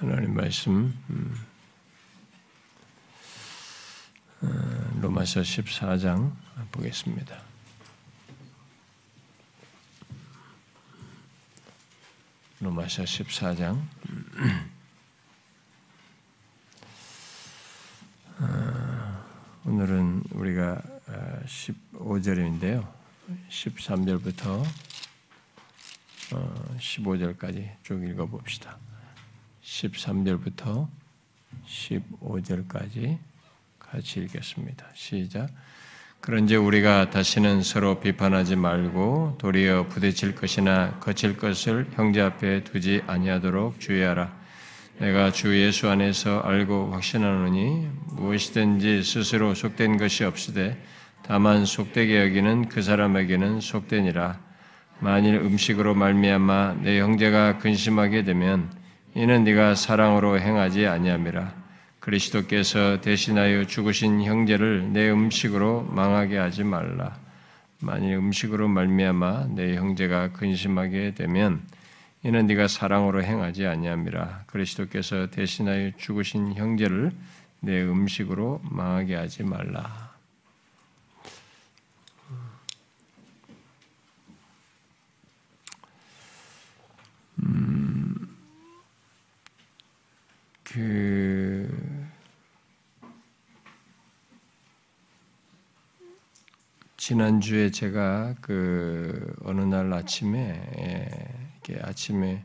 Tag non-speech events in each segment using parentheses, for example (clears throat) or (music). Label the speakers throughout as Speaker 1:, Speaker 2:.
Speaker 1: 하나님 말씀 어, 로마서 14장 보겠습니다. 로마서 14장 어, 오늘은 우리가 15절인데요. 어, 13절부터 15절까지 쭉 읽어봅시다. 13절부터 15절까지 같이 읽겠습니다. 시작. 그런지 우리가 다시는 서로 비판하지 말고 도리어 부딪힐 것이나 거칠 것을 형제 앞에 두지 아니하도록 주의하라. 내가 주 예수 안에서 알고 확신하노니 무엇이든지 스스로 속된 것이 없으되 다만 속되게 여기는 그 사람에게는 속되니라. 만일 음식으로 말미암아 내 형제가 근심하게 되면 이는 네가 사랑으로 행하지 아니함이라. 그리스도께서 대신하여 죽으신 형제를 내 음식으로 망하게 하지 말라. 만일 음식으로 말미암아 내 형제가 근심하게 되면 이는 네가 사랑으로 행하지 아니함이라. 그리스도께서 대신하여 죽으신 형제를 내 음식으로 망하게 하지 말라. 그 지난주에 제가 그 어느 날 아침에 이렇게 아침에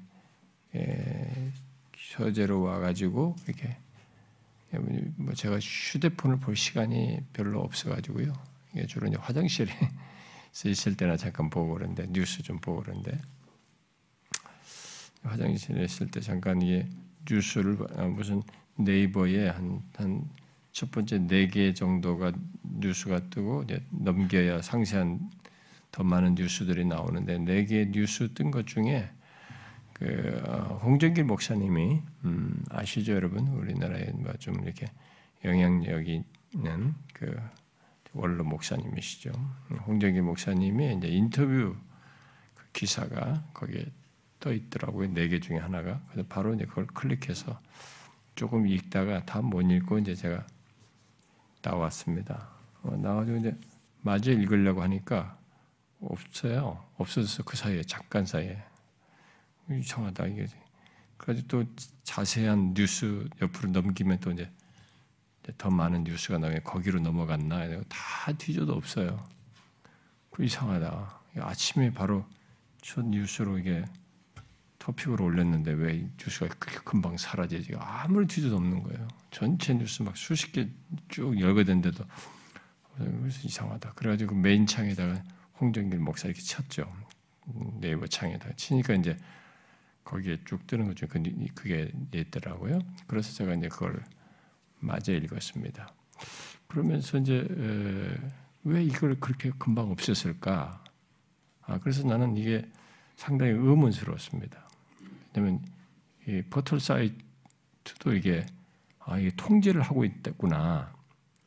Speaker 1: 서재로 와가지고 이렇게 뭐 제가 휴대폰을 볼 시간이 별로 없어가지고요. 이게 주로 이제 화장실에 (laughs) 있을 때나 잠깐 보고 그러는데 뉴스 좀 보고 그러는데 화장실에 있을 때 잠깐 이게 뉴스를 아, 무슨 네이버에 한한 첫 번째 네 개 정도가 뉴스가 뜨고 넘겨야 상세한 더 많은 뉴스들이 나오는데 네 개 뉴스 뜬 것 중에 그 어, 홍정길 목사님이 음, 아시죠 여러분? 우리나라에 뭐좀 이렇게 영향력이 있는 그 원로 목사님이시죠. 홍정길 목사님이 이제 인터뷰 그 기사가 거기에 떠 있더라고요. 네 개 중에 하나가. 그래서 바로 이제 그걸 클릭해서 조금 읽다가 다 못 읽고 이제 제가 나왔습니다. 어, 나와가지고 이제 마저 읽으려고 하니까 없어요. 없어졌어. 그 사이에, 잠깐 사이에. 이상하다, 이게. 그래서 또 자세한 뉴스 옆으로 넘기면 또 이제 더 많은 뉴스가 나오면 거기로 넘어갔나? 다 뒤져도 없어요. 그 이상하다. 아침에 바로 첫 뉴스로 이게 토픽으로 올렸는데 왜 뉴스가 그렇게 금방 사라지지? 아무리 뒤져도 없는 거예요. 전체 뉴스 막 수십 개 쭉 열거된데도 그래서 이상하다. 그래가지고 메인 창에다가 홍정길 목사 이렇게 쳤죠. 네이버 창에다가 치니까 이제 거기에 쭉 뜨는 거죠. 그 그게 있더라고요. 그래서 제가 이제 그걸 맞아 읽었습니다. 그러면서 이제 왜 이걸 그렇게 금방 없앴을까? 아, 그래서 나는 이게 상당히 의문스러웠습니다. 왜냐면 이 포털 사이트도 이게 아 이게 통제를 하고 있구나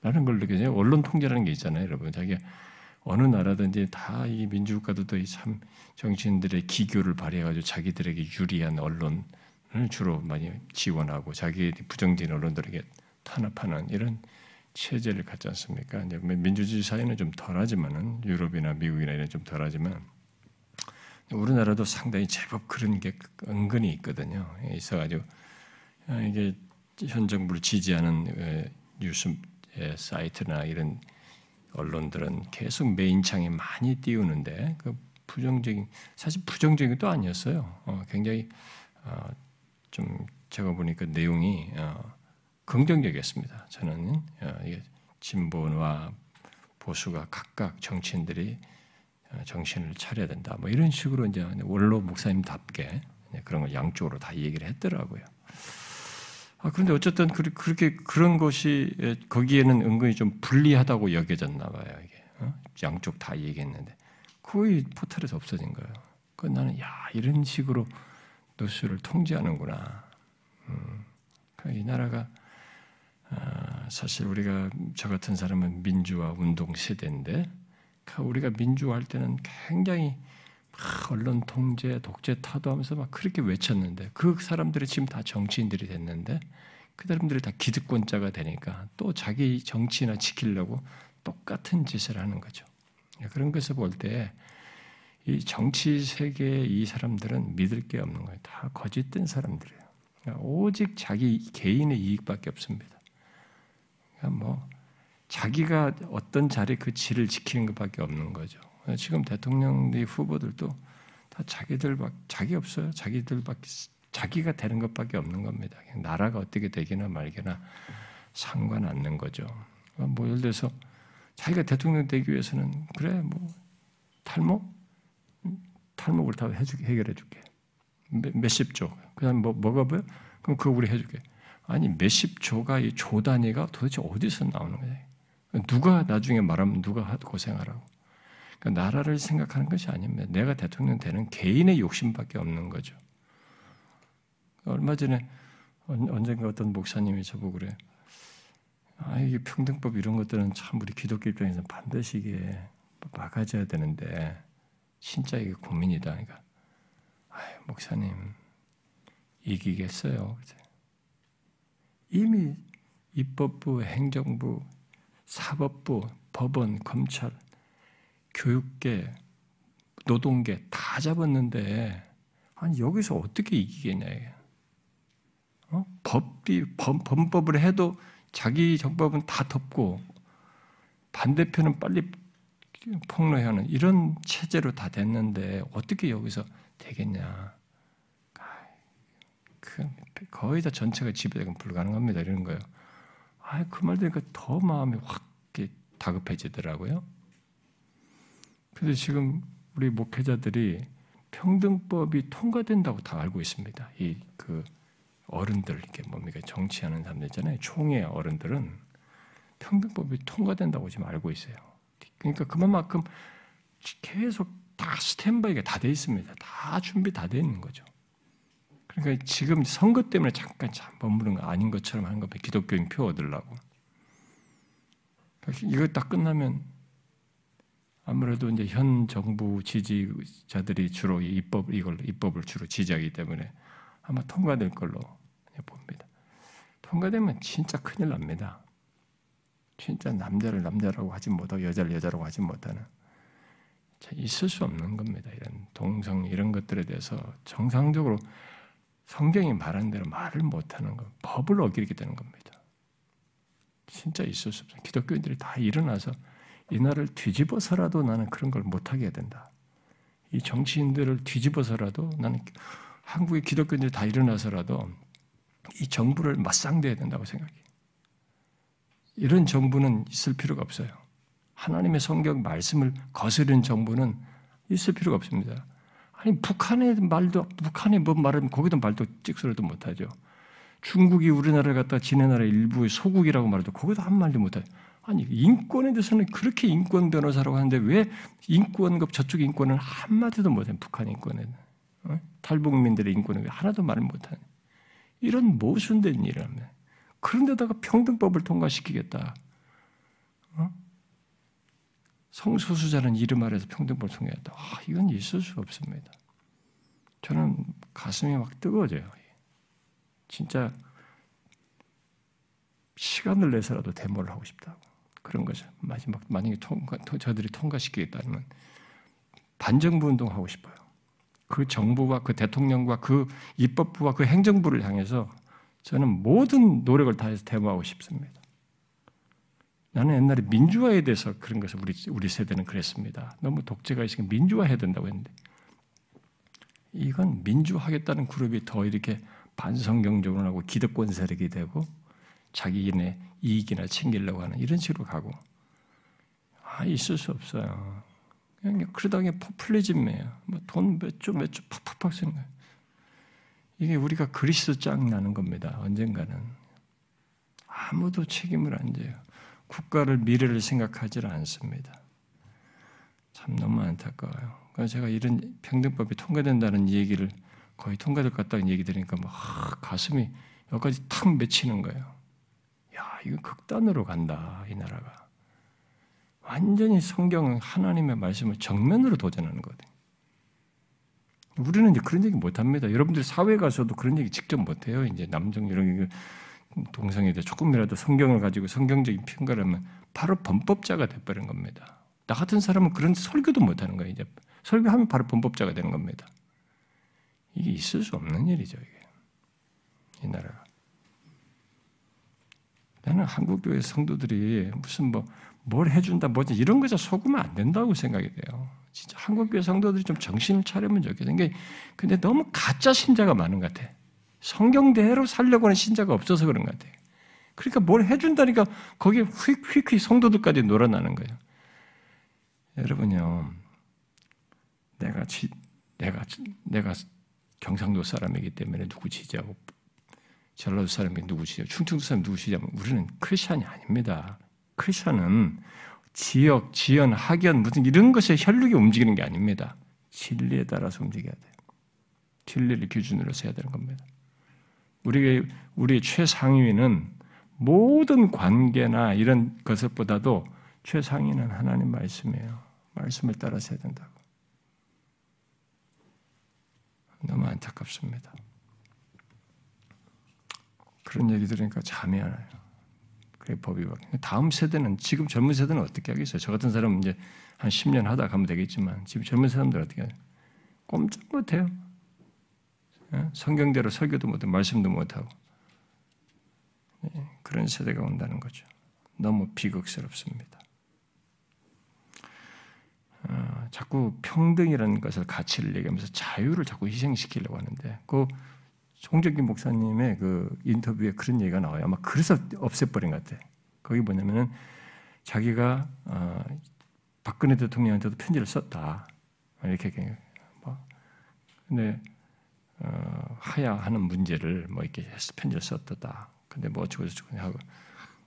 Speaker 1: 라는 걸 느껴져요. 언론 통제라는 게 있잖아요, 여러분. 자기 어느 나라든지 다 이 민주국가들도 참 정치인들의 기교를 발휘해가지고 자기들에게 유리한 언론을 주로 많이 지원하고 자기 부정적인 언론들에게 탄압하는 이런 체제를 갖지 않습니까? 이제 민주주의 사회는 좀 덜하지만은 유럽이나 미국이나 이런 좀 덜하지만 우리나라도 상당히 제법 그런 게 은근히 있거든요. 있어가지고 아, 이게 현 정부를 지지하는 뉴스 사이트나 이런 언론들은 계속 메인창에 많이 띄우는데 그 부정적인 사실 부정적인 것도 아니었어요. 어, 굉장히 어, 좀 제가 보니까 내용이 어, 긍정적이었습니다. 저는 어, 진보와 보수가 각각 정치인들이 어, 정신을 차려야 된다. 뭐 이런 식으로 이제 원로 목사님답게 그런 걸 양쪽으로 다 얘기를 했더라고요. 아, 그런데 어쨌든 그렇게 그런 것이 거기에는 은근히 좀 불리하다고 여겨졌나 봐요. 이게 어? 양쪽 다 얘기했는데 거의 포털에서 없어진 거예요. 그 나는 야 이런 식으로 뉴스를 통제하는구나. 음, 이 나라가 아, 사실 우리가 저 같은 사람은 민주화 운동 세대인데 우리가 민주화할 때는 굉장히 막 언론 통제, 독재 타도하면서 막 그렇게 외쳤는데 그 사람들이 지금 다 정치인들이 됐는데 그 사람들이 다 기득권자가 되니까 또 자기 정치나 지키려고 똑같은 짓을 하는 거죠. 그런 것을 볼 때 이 정치 세계의 이 사람들은 믿을 게 없는 거예요. 다 거짓된 사람들이에요. 오직 자기 개인의 이익밖에 없습니다. 그러니까 뭐 자기가 어떤 자리 그 질을 지키는 것밖에 없는 거죠. 지금 대통령의 후보들도 다 자기들 막 자기 없어요. 자기들밖에 자기가 되는 것밖에 없는 겁니다. 나라가 어떻게 되기나 말기나 상관 않는 거죠. 뭐 예를 들어서 자기가 대통령 되기 위해서는 그래 뭐 탈목 탈목을 다 해주게 해결해 줄게 몇십 조 그다음 뭐 먹어봐요 그럼 그거 우리 해줄게 아니 몇십 조가 이 조 단위가 도대체 어디서 나오는 거예요? 누가 나중에 말하면 누가 고생하라고. 그러니까 나라를 생각하는 것이 아닙니다. 내가 대통령 되는 개인의 욕심밖에 없는 거죠. 얼마 전에 언젠가 어떤 목사님이 저보고 그래. 아, 이게 평등법 이런 것들은 참 우리 기독교 입장에서 반드시 이게 막아져야 되는데 진짜 이게 고민이다. 그러니까 아, 목사님 이기겠어요. 이미 입법부, 행정부, 사법부, 법원, 검찰, 교육계, 노동계 다 잡았는데 아니 여기서 어떻게 이기겠냐 어? 법이 범, 범법을 해도 자기 정법은 다 덮고 반대편은 빨리 폭로해야 하는 이런 체제로 다 됐는데 어떻게 여기서 되겠냐? 그 거의 다 전체가 지배되건 불가능합니다. 이런 거예요. 아, 그말 들으니까 더 마음이 확 다급해지더라고요. 그래서 지금 우리 목회자들이 평등법이 통과된다고 다 알고 있습니다. 이 그 어른들 이렇게 뭡니까 정치하는 사람들 있잖아요. 총회 어른들은 평등법이 통과된다고 지금 알고 있어요. 그러니까 그만큼 계속 다 스탠바이가 다 돼 있습니다. 다 준비 다 돼 있는 거죠. 그러니까 지금 선거 때문에 잠깐 머무는 거 아닌 것처럼 하는 겁니다. 기독교인 표 얻으려고. 그러니까 이거 딱 끝나면 아무래도 이제 현 정부 지지자들이 주로 입법 이걸 입법을 주로 지지하기 때문에 아마 통과될 걸로 봅니다. 통과되면 진짜 큰일 납니다. 진짜 남자를 남자라고 하지 못하고 여자를 여자라고 하지 못하는 있을 수 없는 겁니다. 이런 동성 이런 것들에 대해서 정상적으로 성경이 말하는 대로 말을 못하는 것, 법을 어기게 되는 겁니다. 진짜 있을 수 없어요. 기독교인들이 다 일어나서 이 나라를 뒤집어서라도 나는 그런 걸 못하게 해야 된다. 이 정치인들을 뒤집어서라도 나는 한국의 기독교인들이 다 일어나서라도 이 정부를 맞상대해야 된다고 생각해요. 이런 정부는 있을 필요가 없어요. 하나님의 성경 말씀을 거스르는 정부는 있을 필요가 없습니다. 아니 북한의 말도 북한이 뭐 말하면 거기도 말도 찍소리도 못하죠. 중국이 우리나라를 갖다 지네 나라 일부의 소국이라고 말해도 거기도 한 말도 못해요. 아니 인권에 대해서는 그렇게 인권 변호사라고 하는데 왜 인권과 저쪽 인권을 한 마디도 못해요. 북한 인권에는 어? 탈북민들의 인권을 왜 하나도 말을 못하는 이런 모순된 일을 합니다. 그런데다가 평등법을 통과시키겠다. 어? 성소수자는 이름 아래서 평등법을 통과했다. 아, 이건 있을 수 없습니다. 저는 가슴이 막 뜨거워져요. 진짜 시간을 내서라도 데모를 하고 싶다고. 그런 것을 마지막 만약에 통과, 저들이 통과시키겠다면 반정부 운동하고 싶어요. 그 정부와 그 대통령과 그 입법부와 그 행정부를 향해서 저는 모든 노력을 다해서 대모하고 싶습니다. 나는 옛날에 민주화에 대해서 그런 것을 우리 우리 세대는 그랬습니다. 너무 독재가 있으니까 민주화해야 된다고 했는데 이건 민주화하겠다는 그룹이 더 이렇게 반성경적으로 하고 기득권 세력이 되고 자기네 이익이나 챙기려고 하는 이런 식으로 가고 아 있을 수 없어요. 그냥 그러다가 포퓰리즘이에요. 뭐돈 몇조몇조 팍팍팍 쓰는 거예요. 이게 우리가 그리스 짱 나는 겁니다. 언젠가는 아무도 책임을 안 져요. 국가를 미래를 생각하지 않습니다. 참 너무 안타까워요. 제가 이런 평등법이 통과된다는 얘기를 거의 통과될 것 같다는 얘기 들으니까 막 가슴이 여기까지 탁 맺히는 거예요. 야, 이거 극단으로 간다, 이 나라가. 완전히 성경은 하나님의 말씀을 정면으로 도전하는 거거든요. 우리는 이제 그런 얘기 못 합니다. 여러분들 사회 가서도 그런 얘기 직접 못 해요. 이제 남성 이런 동성에 대해 조금이라도 성경을 가지고 성경적인 평가를 하면 바로 범법자가 돼버린 겁니다. 나 같은 사람은 그런 설교도 못 하는 거예요. 이제 설교하면 바로 범법자가 되는 겁니다. 이게 있을 수 없는 일이죠. 이게 이 나라가. 나는 한국 교회 성도들이 무슨 뭐 뭘 해준다 뭐지 이런 거에 속으면 안 된다고 생각이 돼요. 진짜 한국 교회 성도들이 좀 정신을 차리면 좋겠는 게 근데 너무 가짜 신자가 많은 것 같아. 성경대로 살려고 하는 신자가 없어서 그런 것 같아. 그러니까 뭘 해준다니까 거기에 휙휙휙 성도들까지 놀아나는 거예요. 여러분요, 내가 지, 내가 내가 경상도 사람이기 때문에 누구 지지하고 전라도 사람이 누구 지지하고 충청도 사람이 누구 지지하면 우리는 크리스천이 아닙니다. 크리스천은 지역, 지연, 학연 무슨 이런 것에 혈육이 움직이는 게 아닙니다. 진리에 따라서 움직여야 돼요. 진리를 기준으로 세야 되는 겁니다. 우리의 우리의 최상위는 모든 관계나 이런 것보다도 최상위는 하나님 말씀이에요. 말씀을 따라서 해야 된다고. 너무 안타깝습니다. 그런 얘기 들으니까 잠이 안 와요. 그래 법이 바뀌 다음 세대는 지금 젊은 세대는 어떻게 하겠어요? 저 같은 사람은 이제 한 10년 하다 가면 되겠지만 지금 젊은 사람들 어떻게 해요? 꼼짝 못해요. 예? 성경대로 설교도 못하고 말씀도 못하고 예, 그런 세대가 온다는 거죠. 너무 비극스럽습니다. 어, 자꾸 평등이라는 것을 가치를 얘기하면서 자유를 자꾸 희생시키려고 하는데 그 송정기 목사님의 그 인터뷰에 그런 얘기가 나와요. 아마 그래서 없애버린 것 같아. 거기 뭐냐면은 자기가 어, 박근혜 대통령한테도 편지를 썼다. 이렇게 뭐 근데 어, 하야 하는 문제를 뭐 이렇게 편지를 썼다. 근데 뭐 어쩌고 저쩌고 하고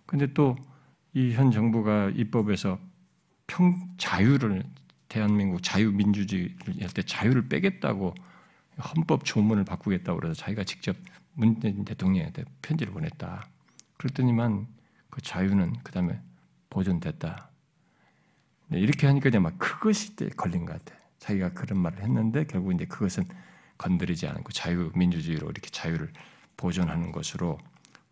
Speaker 1: 근데 또 이 현 정부가 입법에서 평 자유를 대한민국 자유민주주의를 할때 자유를 빼겠다고 헌법 조문을 바꾸겠다고 그래서 자기가 직접 문재인 대통령한테 편지를 보냈다. 그랬더니만 그 자유는 그 다음에 보존됐다. 네, 이렇게 하니까 이제 막 그것이 걸린 것 같아. 자기가 그런 말을 했는데 결국 이제 그것은 건드리지 않고 자유 민주주의로 이렇게 자유를 보존하는 것으로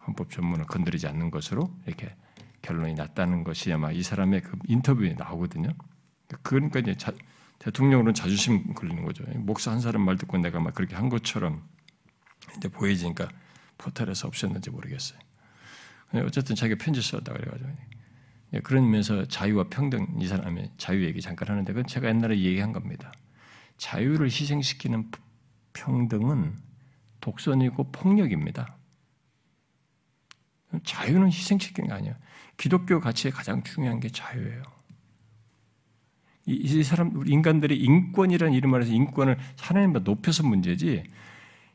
Speaker 1: 헌법 전문을 건드리지 않는 것으로 이렇게 결론이 났다는 것이 아마 이 사람의 그 인터뷰에 나오거든요. 그러니까 이제 자, 대통령으로는 자존심 걸리는 거죠. 목사 한 사람 말 듣고 내가 막 그렇게 한 것처럼 이제 보여지니까 포털에서 없앴는지 모르겠어요. 어쨌든 자기가 편지 썼다 그래가지고 예, 그런 면에서 자유와 평등 이 사람의 자유 얘기 잠깐 하는데 그건 제가 옛날에 얘기한 겁니다. 자유를 희생시키는 평등은 독선이고 폭력입니다. 자유는 희생시키는 게 아니에요. 기독교 가치의 가장 중요한 게 자유예요. 이, 이 사람 우리 인간들이 인권이라는 이름 아래서 인권을 하나님보다 높여서 문제지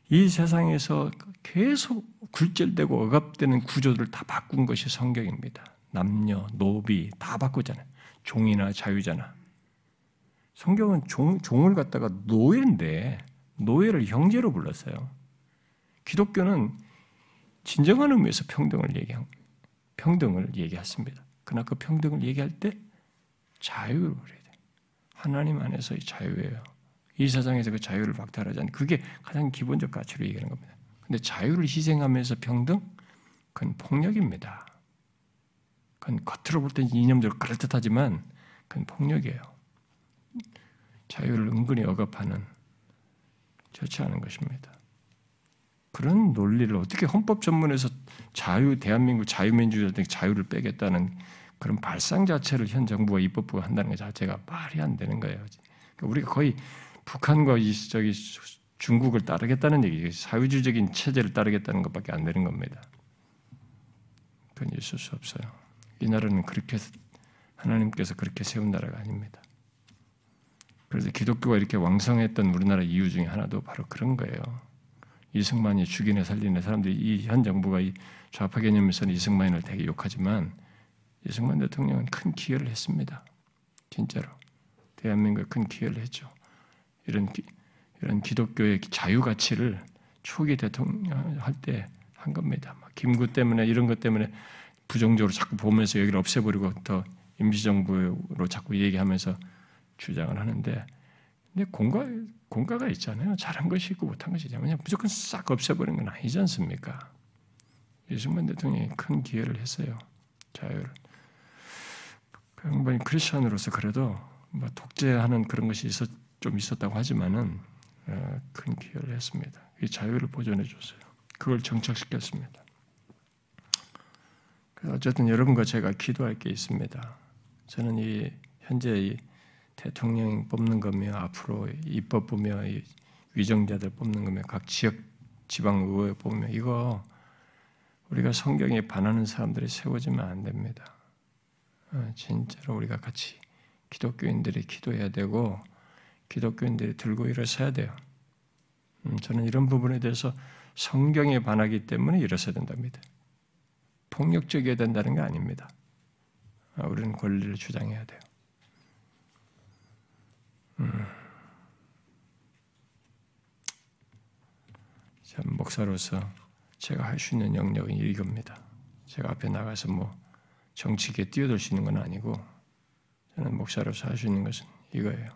Speaker 1: 이 세상에서 계속 굴절되고 억압되는 구조들을 다 바꾼 것이 성경입니다. 남녀, 노비 다 바꾸잖아요. 종이나 자유잖아. 성경은 종, 종을 갖다가 노예인데 노예를 형제로 불렀어요. 기독교는 진정한 의미에서 평등을 얘기한 평등을 얘기했습니다. 그러나 그 평등을 얘기할 때 자유를 돼. 하나님 안에서의 자유예요. 이 세상에서 그 자유를 박탈하지 않는 그게 가장 기본적 가치로 얘기하는 겁니다. 근데 자유를 희생하면서 평등? 그건 폭력입니다. 그건 겉으로 볼때 이념대로 그럴듯하지만 그건 폭력이에요. 자유를 은근히 억압하는 좋지 않은 것입니다. 그런 논리를 어떻게 헌법 전문에서 자유 대한민국 자유민주주의 자유를 빼겠다는 그런 발상 자체를 현 정부가 입법부가 한다는 것 자체가 말이 안 되는 거예요. 그러니까 우리가 거의 북한과 이 저기 중국을 따르겠다는 얘기, 사회주의적인 체제를 따르겠다는 것밖에 안 되는 겁니다. 그건 있을 수 없어요. 이 나라는 그렇게 하나님께서 그렇게 세운 나라가 아닙니다. 그래서 기독교가 이렇게 왕성했던 우리나라 이유 중에 하나도 바로 그런 거예요. 이승만이 죽이네 살리네 사람들이 이 현 정부가 이 좌파 개념에서는 이승만을 되게 욕하지만 이승만 대통령은 큰 기여를 했습니다. 진짜로 대한민국에 큰 기여를 했죠. 이런 기, 이런 기독교의 자유 가치를 초기 대통령 할 때 한 겁니다. 김구 때문에 이런 것 때문에 부정적으로 자꾸 보면서 여기를 없애버리고 더 임시정부로 자꾸 얘기하면서 주장을 하는데 근데 공과 공과가 있잖아요. 잘한 것이 있고 못한 것이 있잖아요. 무조건 싹 없애버리는 건 아니지 않습니까? 이승만 대통령이 큰 기회를 했어요. 자유를. 그 양반이 크리스천으로서 그래도 뭐 독재하는 그런 것이 있었, 좀 있었다고 하지만은 어, 큰 기여를 했습니다. 이 자유를 보존해 줬어요. 그걸 정착시켰습니다. 어쨌든 여러분과 제가 기도할 게 있습니다. 저는 이 현재 이 대통령 뽑는 거며 앞으로 입법부며 위정자들 뽑는 거며 각 지역 지방 의회 뽑으며 이거 우리가 성경에 반하는 사람들이 세워지면 안 됩니다. 어, 진짜로 우리가 같이 기독교인들이 기도해야 되고 기독교인들이 들고 일어서야 돼요. 음, 저는 이런 부분에 대해서 성경에 반하기 때문에 일어서야 된답니다. 폭력적이어야 된다는 게 아닙니다. 아, 우리는 권리를 주장해야 돼요. 음. 참 목사로서 제가 할 수 있는 영역은 이겁니다. 제가 앞에 나가서 뭐 정치계에 뛰어들 수 있는 건 아니고 저는 목사로서 할 수 있는 것은 이거예요.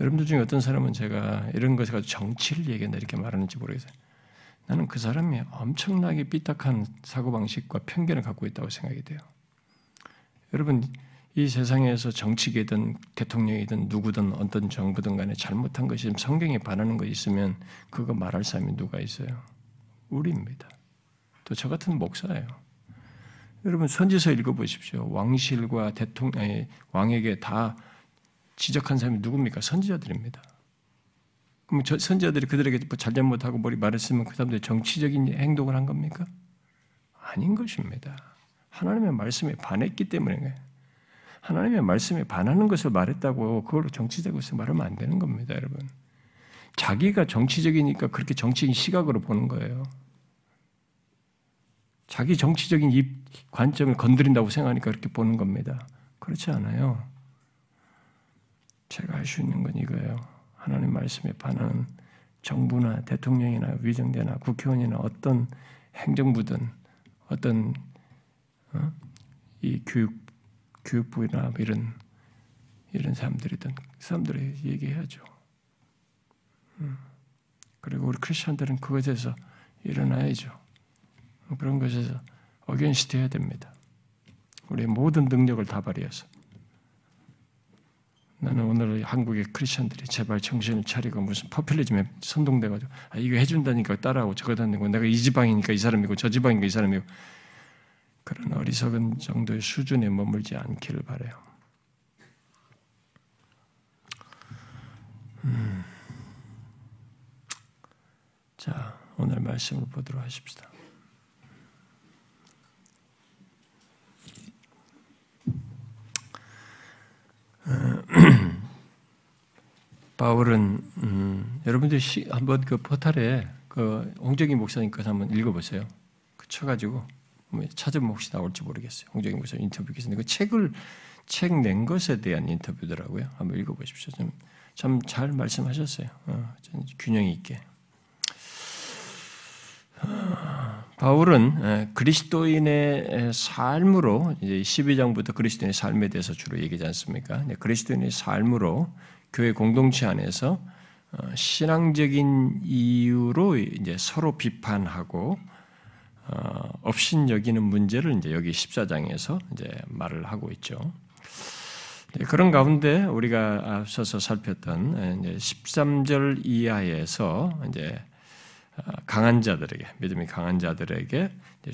Speaker 1: 여러분들 중에 어떤 사람은 제가 이런 것에 가지고 정치를 얘기한다 이렇게 말하는지 모르겠어요. 나는 그 사람이 엄청나게 삐딱한 사고방식과 편견을 갖고 있다고 생각이 돼요. 여러분, 이 세상에서 정치계든 대통령이든 누구든 어떤 정부든 간에 잘못한 것이 성경에 반하는 것이 있으면 그거 말할 사람이 누가 있어요? 우리입니다. 또 저 같은 목사예요. 여러분 선지서 읽어보십시오. 왕실과 대통령, 왕에게 다 지적한 사람이 누굽니까? 선지자들입니다. 그럼 저 선지자들이 그들에게 뭐 잘잘못하고 머리 말했으면 그 사람들이 정치적인 행동을 한 겁니까? 아닌 것입니다. 하나님의 말씀에 반했기 때문에 하나님의 말씀에 반하는 것을 말했다고 그걸로 정치적 것을 말하면 안 되는 겁니다, 여러분. 자기가 정치적이니까 그렇게 정치적인 시각으로 보는 거예요. 자기 정치적인 입 관점을 건드린다고 생각하니까 그렇게 보는 겁니다. 그렇지 않아요. 제가 할 수 있는 건 이거예요. 하나님 말씀에 반하는 정부나 대통령이나 위정대나 국회의원이나 어떤 행정부든 어떤 어? 이 교육 교육부나 뭐 이런 이런 사람들이든 그 사람들이 얘기해야죠. 음. 그리고 우리 크리스천들은 그것에서 일어나야죠. 그런 것에서 어견시트 해야 됩니다. 우리의 모든 능력을 다 발휘해서. 나는 오늘 한국의 크리스천들이 제발 정신을 차리고 무슨 퍼퓰리즘에 선동돼가지고 아, 이거 해준다니까 따라하고 저거 다니고 내가 이 지방이니까 이 사람이고 저 지방이니까 이 사람이고 그런 어리석은 정도의 수준에 머물지 않기를 바래요. 음. 자, 오늘 말씀을 보도록 하십시다. 바울은 음, 여러분들 시, 한번 그 포탈에 그 홍정희 목사님 거 한번 읽어보세요. 그 쳐가지고 뭐 찾으면 혹시 나올지 모르겠어요. 홍정희 목사 인터뷰 기사인데 그 책을 책 낸 것에 대한 인터뷰더라고요. 한번 읽어보십시오. 참 잘 말씀하셨어요. 어, 균형 있게. 바울은 그리스도인의 삶으로 이제 12장부터 그리스도인의 삶에 대해서 주로 얘기하지 않습니까? 그리스도인의 삶으로 교회 공동체 안에서 어, 신앙적인 이유로 이제 서로 비판하고 어, 업신 여기는 문제를 이제 여기 14장에서 이제 말을 하고 있죠. 그런 가운데 우리가 앞서서 살폈던 이제 13절 이하에서 이제 어, 강한 자들에게 믿음이 강한 자들에게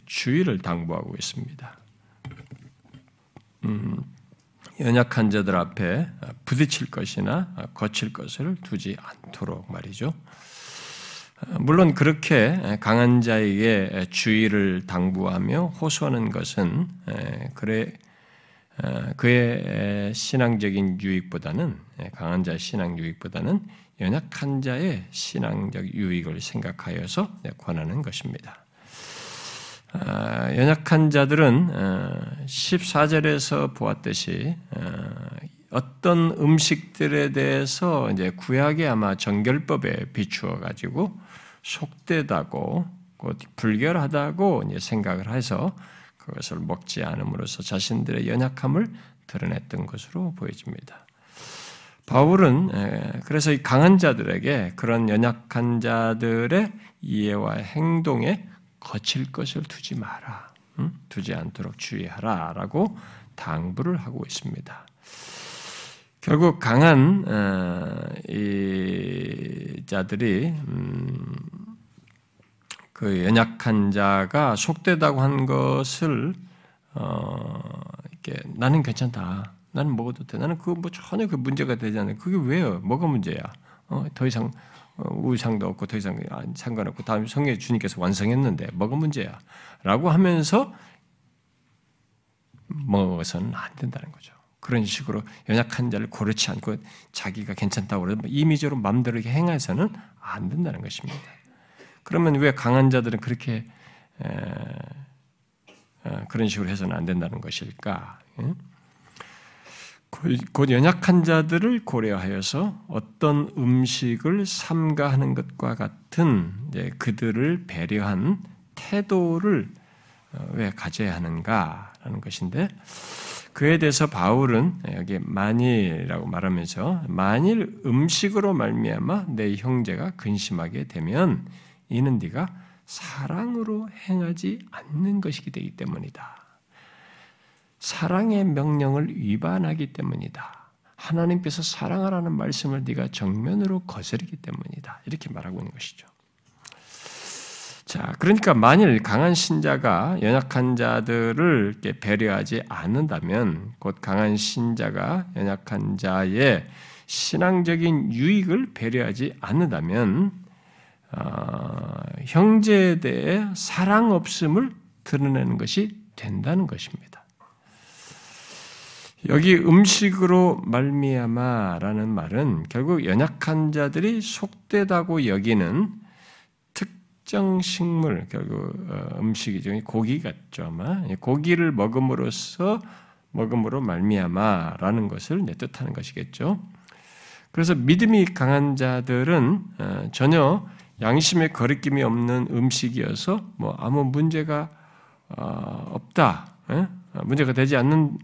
Speaker 1: 주의를 당부하고 있습니다. 음, 연약한 자들 앞에 부딪힐 것이나 거칠 것을 두지 않도록 말이죠. 물론 그렇게 강한 자에게 주의를 당부하며 호소하는 것은 그래 그의 신앙적인 유익보다는 강한 자의 신앙 유익보다는 연약한 자의 신앙적 유익을 생각하여서 권하는 것입니다. 아, 연약한 자들은 14절에서 어, 보았듯이 어, 어떤 음식들에 대해서 이제 구약의 아마 정결법에 비추어 가지고 속되다고 곧 불결하다고 이제 생각을 해서 그것을 먹지 않음으로써 자신들의 연약함을 드러냈던 것으로 보여집니다. 바울은 그래서 이 강한 자들에게 그런 연약한 자들의 이해와 행동에 거칠 것을 두지 마라. 두지 않도록 주의하라 라고 당부를 하고 있습니다. 결국 강한 어, 이 자들이 음, 그 연약한 자가 속되다고 한 것을 어, 이렇게 나는 괜찮다. 나는 먹어도 돼. 나는 그거 뭐 전혀 그 문제가 되지 않아요. 그게 왜요? 뭐가 문제야? 어, 더 이상 어, 우상도 없고 더 이상 상관없고 다음 성경 주님께서 완성했는데 뭐가 문제야? 라고 하면서 먹어서는 안 된다는 거죠. 그런 식으로 연약한 자를 고르지 않고 자기가 괜찮다고 그래도 임의적으로 마음대로 행해서는 안 된다는 것입니다. 그러면 왜 강한 자들은 그렇게 어, 그런 식으로 해서는 안 된다는 것일까? 곧 연약한 자들을 고려하여서 어떤 음식을 삼가하는 것과 같은 그들을 배려한 태도를 어, 왜 가져야 하는가라는 것인데 그에 대해서 바울은 여기 만일이라고 말하면서 만일 음식으로 말미암아 내 형제가 근심하게 되면 이는 네가 사랑으로 행하지 않는 것이기 되기 때문이다. 사랑의 명령을 위반하기 때문이다. 하나님께서 사랑하라는 말씀을 네가 정면으로 거스르기 때문이다. 이렇게 말하고 있는 것이죠. 자, 그러니까 만일 강한 신자가 연약한 자들을 배려하지 않는다면 곧 강한 신자가 연약한 자의 신앙적인 유익을 배려하지 않는다면 어, 형제에 대해 사랑 없음을 드러내는 것이 된다는 것입니다. 여기 음식으로 말미암아라는 말은 결국 연약한 자들이 속되다고 여기는 특정 식물 결국 어, 음식이죠. 고기 같죠 아마. 고기를 먹음으로써 먹음으로 말미암아라는 것을 뜻하는 것이겠죠. 그래서 믿음이 강한 자들은 어, 전혀 양심의 거리낌이 없는 음식이어서 뭐 아무 문제가 어, 없다, 문제가 되지 않는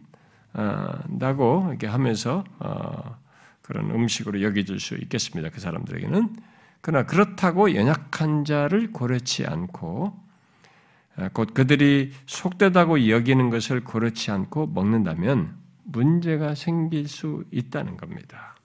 Speaker 1: 다고 이렇게 하면서 어, 그런 음식으로 여겨질 수 있겠습니다. 그 사람들에게는 그러나 그렇다고 연약한 자를 고려치 않고 곧 그들이 속되다고 여기는 것을 고려치 않고 먹는다면 문제가 생길 수 있다는 겁니다.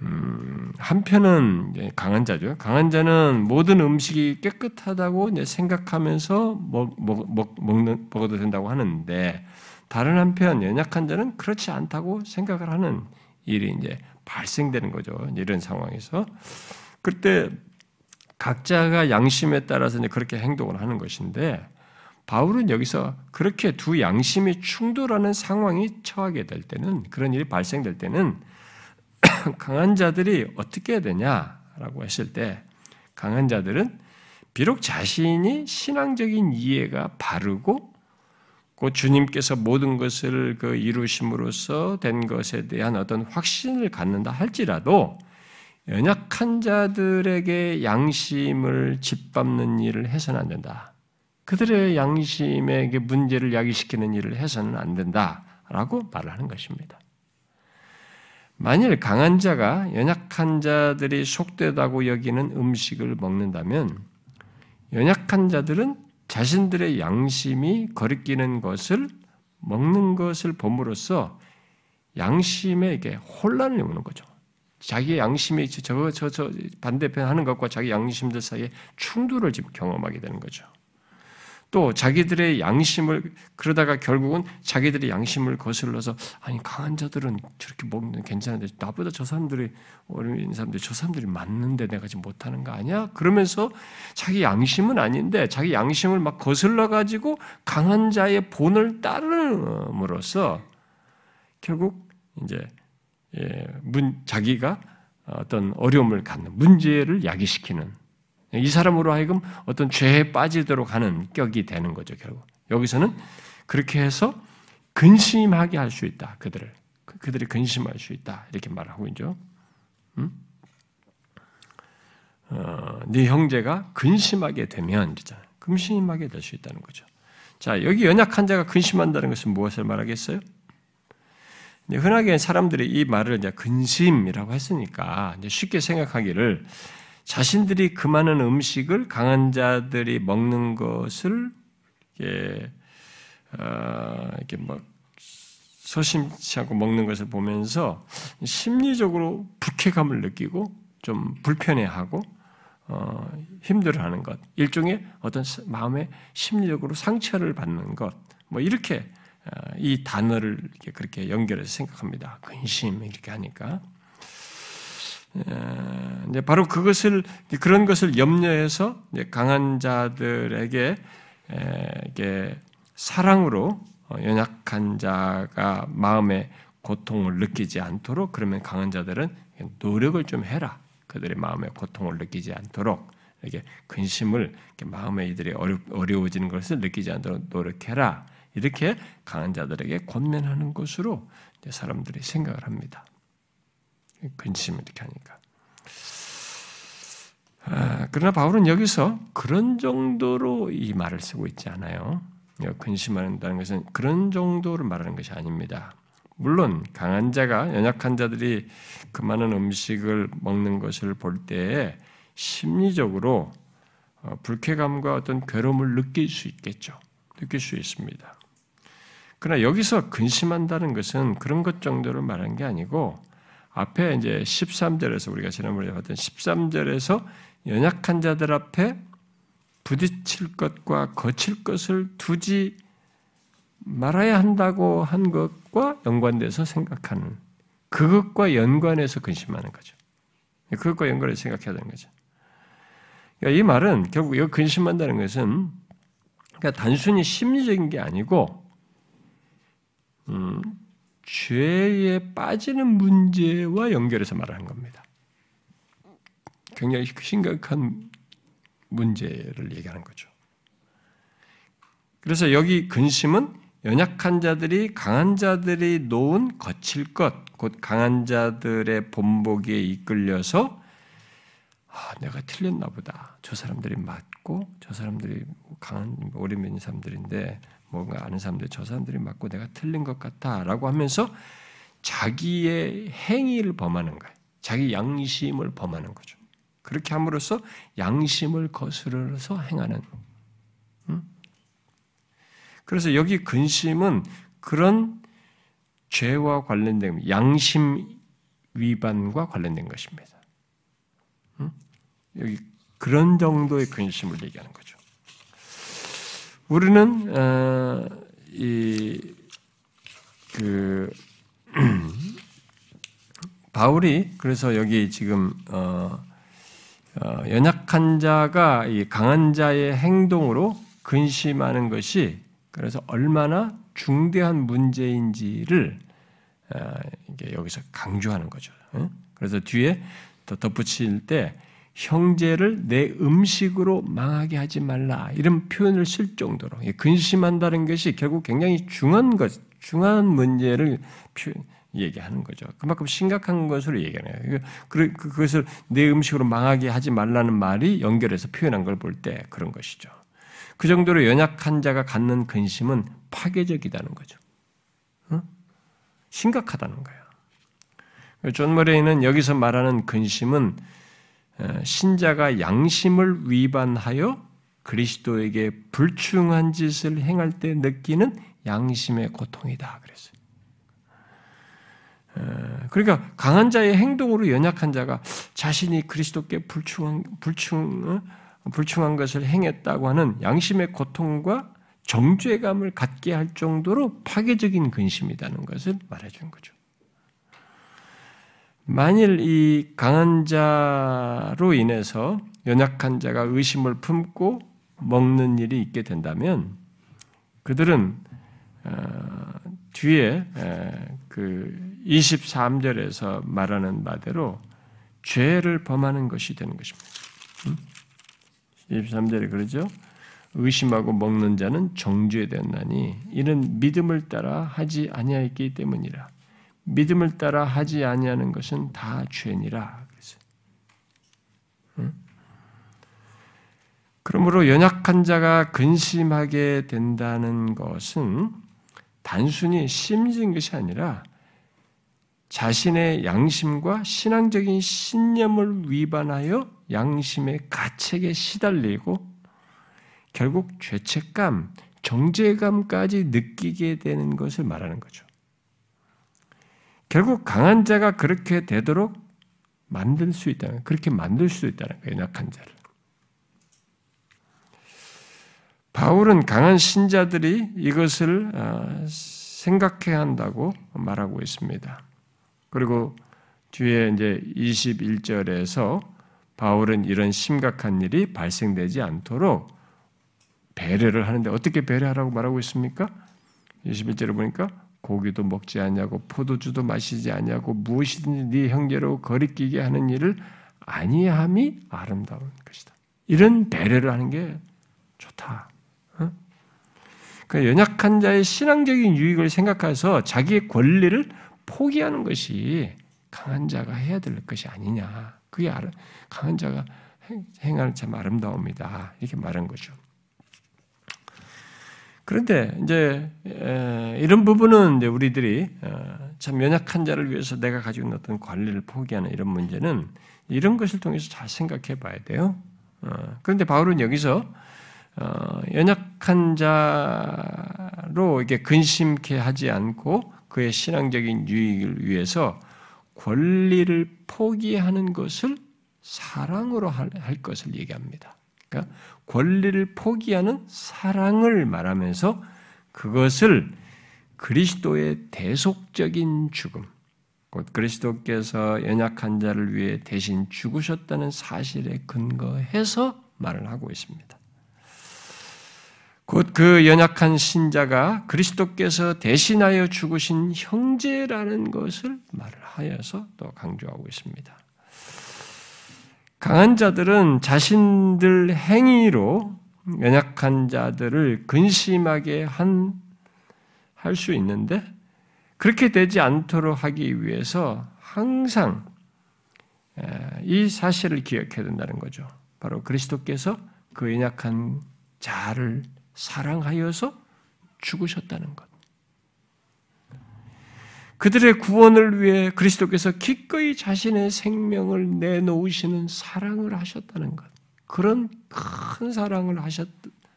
Speaker 1: 음, 한편은 강한 자죠. 강한 자는 모든 음식이 깨끗하다고 생각하면서 먹, 먹, 먹, 먹는, 먹어도 된다고 하는데 다른 한편 연약한 자는 그렇지 않다고 생각을 하는 일이 이제 발생되는 거죠. 이런 상황에서 그때 각자가 양심에 따라서 이제 그렇게 행동을 하는 것인데 바울은 여기서 그렇게 두 양심이 충돌하는 상황이 처하게 될 때는 그런 일이 발생될 때는 (coughs) 강한 자들이 어떻게 해야 되냐라고 했을 때 강한 자들은 비록 자신이 신앙적인 이해가 바르고 그 주님께서 모든 것을 그 이루심으로써 된 것에 대한 어떤 확신을 갖는다 할지라도 연약한 자들에게 양심을 짓밟는 일을 해서는 안 된다. 그들의 양심에게 문제를 야기시키는 일을 해서는 안 된다라고 말을 하는 것입니다. 만일 강한 자가 연약한 자들이 속되다고 여기는 음식을 먹는다면 연약한 자들은 자신들의 양심이 거리끼는 것을 먹는 것을 봄으로써 양심에게 혼란을 오는 거죠. 자기 양심이 저거 저저 반대편 하는 것과 자기 양심들 사이에 충돌을 지금 경험하게 되는 거죠. 또 자기들의 양심을 그러다가 결국은 자기들의 양심을 거슬러서 아니 강한 자들은 저렇게 먹는 괜찮은데 나보다 저 사람들이 어린 사람들이 저 사람들이 맞는데 내가 지금 못하는 거 아니야? 그러면서 자기 양심은 아닌데 자기 양심을 막 거슬러 가지고 강한 자의 본을 따름으로써 결국 이제 예, 문 자기가 어떤 어려움을 갖는 문제를 야기시키는 이 사람으로 하여금 어떤 죄에 빠지도록 하는 격이 되는 거죠, 결국. 여기서는 그렇게 해서 근심하게 할 수 있다, 그들을. 그, 그들이 근심할 수 있다. 이렇게 말하고 있죠. 음? 어, 네 형제가 근심하게 되면, 근심하게 될 수 있다는 거죠. 자, 여기 연약한 자가 근심한다는 것은 무엇을 말하겠어요? 흔하게 사람들이 이 말을 이제 근심이라고 했으니까 쉽게 생각하기를 자신들이 그 많은 음식을 강한 자들이 먹는 것을 이렇게, 어, 이렇게 막 소심치 않고 먹는 것을 보면서 심리적으로 불쾌감을 느끼고 좀 불편해하고 어, 힘들어하는 것, 일종의 어떤 마음의 심리적으로 상처를 받는 것, 뭐 이렇게 어, 이 단어를 이렇게 그렇게 연결해서 생각합니다. 근심 이렇게 하니까 이제 바로 그것을 그런 것을 염려해서 강한 자들에게 이게 사랑으로 어, 연약한 자가 마음의 고통을 느끼지 않도록 그러면 강한 자들은 노력을 좀 해라. 그들의 마음의 고통을 느끼지 않도록 이렇게 근심을 이렇게 마음에 이들이 어려, 어려워지는 것을 느끼지 않도록 노력해라. 이렇게 강한 자들에게 권면하는 것으로 사람들이 생각을 합니다. 근심을 이렇게 하니까. 아, 그러나 바울은 여기서 그런 정도로 이 말을 쓰고 있지 않아요. 근심한다는 것은 그런 정도를 말하는 것이 아닙니다. 물론 강한 자가 연약한 자들이 그 많은 음식을 먹는 것을 볼 때에 심리적으로 어, 불쾌감과 어떤 괴로움을 느낄 수 있겠죠. 느낄 수 있습니다. 그러나 여기서 근심한다는 것은 그런 것 정도를 말한 게 아니고 앞에 이제 13절에서 우리가 지난번에 봤던 13절에서 연약한 자들 앞에 부딪힐 것과 거칠 것을 두지 말아야 한다고 한 것과 연관돼서 생각하는 그것과 연관해서 근심하는 거죠. 그것과 연관해서 생각해야 되는 거죠. 그러니까 이 말은 결국 이 근심한다는 것은 그러니까 단순히 심리적인 게 아니고 음, 죄에 빠지는 문제와 연결해서 말하는 겁니다. 굉장히 심각한 문제를 얘기하는 거죠. 그래서 여기 근심은 연약한 자들이 강한 자들이 놓은 거칠 것, 곧 강한 자들의 본보기에 이끌려서 아, 내가 틀렸나 보다. 저 사람들이 맞고 저 사람들이 강한 오랜 면 사람들인데 뭔가 아는 사람들 저 사람들이 맞고 내가 틀린 것 같다라고 하면서 자기의 행위를 범하는 거예요. 자기 양심을 범하는 거죠. 그렇게 함으로써 양심을 거스르서 행하는. 그래서 여기 근심은 그런 죄와 관련된 양심 위반과 관련된 것입니다. 여기 그런 정도의 근심을 얘기하는 거죠. 우리는 어, 이그 (clears throat) 바울이 그래서 여기 지금 어, 어, 연약한 자가 이 강한 자의 행동으로 근심하는 것이 그래서 얼마나 중대한 문제인지를 어, 여기서 강조하는 거죠. 그래서 뒤에 더 덧붙일 때 형제를 내 음식으로 망하게 하지 말라 이런 표현을 쓸 정도로 근심한다는 것이 결국 굉장히 중한 것, 중한 문제를. 얘기하는 거죠. 그만큼 심각한 것으로 얘기하네요. 그, 그것을 내 음식으로 망하게 하지 말라는 말이 연결해서 표현한 걸 볼 때 그런 것이죠. 그 정도로 연약한 자가 갖는 근심은 파괴적이다는 거죠. 응? 심각하다는 거예요. 존 머레이는 여기서 말하는 근심은 어, 신자가 양심을 위반하여 그리스도에게 불충한 짓을 행할 때 느끼는 양심의 고통이다. 그랬어요. 그러니까 강한 자의 행동으로 연약한 자가 자신이 그리스도께 불충한 불충 어? 불충한 것을 행했다고 하는 양심의 고통과 정죄감을 갖게 할 정도로 파괴적인 근심이라는 것을 말해준 거죠. 만일 이 강한 자로 인해서 연약한 자가 의심을 품고 먹는 일이 있게 된다면 그들은 어, 뒤에 그 23절에서 말하는 바대로 죄를 범하는 것이 되는 것입니다. 23절에 음? 그러죠. 의심하고 먹는 자는 정죄되었나니 이는 믿음을 따라 하지 아니하였기 때문이라. 믿음을 따라 하지 아니하는 것은 다 죄니라. 음? 그러므로 연약한 자가 근심하게 된다는 것은 단순히 심리적인 것이 아니라 자신의 양심과 신앙적인 신념을 위반하여 양심의 가책에 시달리고 결국 죄책감, 정죄감까지 느끼게 되는 것을 말하는 거죠. 결국 강한 자가 그렇게 되도록 만들 수 있다는, 그렇게 만들 수 있다는 거예요, 약한 자를. 바울은 강한 신자들이 이것을 어, 생각해야 한다고 말하고 있습니다. 그리고 뒤에 이제 21절에서 바울은 이런 심각한 일이 발생되지 않도록 배려를 하는데 어떻게 배려하라고 말하고 있습니까? 21절에 보니까 고기도 먹지 않냐고 포도주도 마시지 않냐고 무엇이든지 네 형제로 거리끼게 하는 일을 아니함이 아름다운 것이다. 이런 배려를 하는 게 좋다. 그 연약한 자의 신앙적인 유익을 생각해서 자기의 권리를 포기하는 것이 강한 자가 해야 될 것이 아니냐. 그게 강한 자가 행하는 참 아름다움이다. 이렇게 말한 거죠. 그런데 이제 이런 부분은 이제 우리들이 어, 참 연약한 자를 위해서 내가 가지고 있는 어떤 관리를 포기하는 이런 문제는 이런 것을 통해서 잘 생각해 봐야 돼요. 어, 그런데 바울은 여기서 어, 연약한 자로 이게 근심케 하지 않고 그의 신앙적인 유익을 위해서 권리를 포기하는 것을 사랑으로 할 것을 얘기합니다. 그러니까 권리를 포기하는 사랑을 말하면서 그것을 그리스도의 대속적인 죽음, 곧 그리스도께서 연약한 자를 위해 대신 죽으셨다는 사실에 근거해서 말을 하고 있습니다. 곧 그 연약한 신자가 그리스도께서 대신하여 죽으신 형제라는 것을 말을 하여서 또 강조하고 있습니다. 강한 자들은 자신들 행위로 연약한 자들을 근심하게 한, 할 수 있는데, 그렇게 되지 않도록 하기 위해서 항상 이 사실을 기억해야 된다는 거죠. 바로 그리스도께서 그 연약한 자를 사랑하여서 죽으셨다는 것. 그들의 구원을 위해 그리스도께서 기꺼이 자신의 생명을 내놓으시는 사랑을 하셨다는 것. 그런 큰 사랑을 하셨,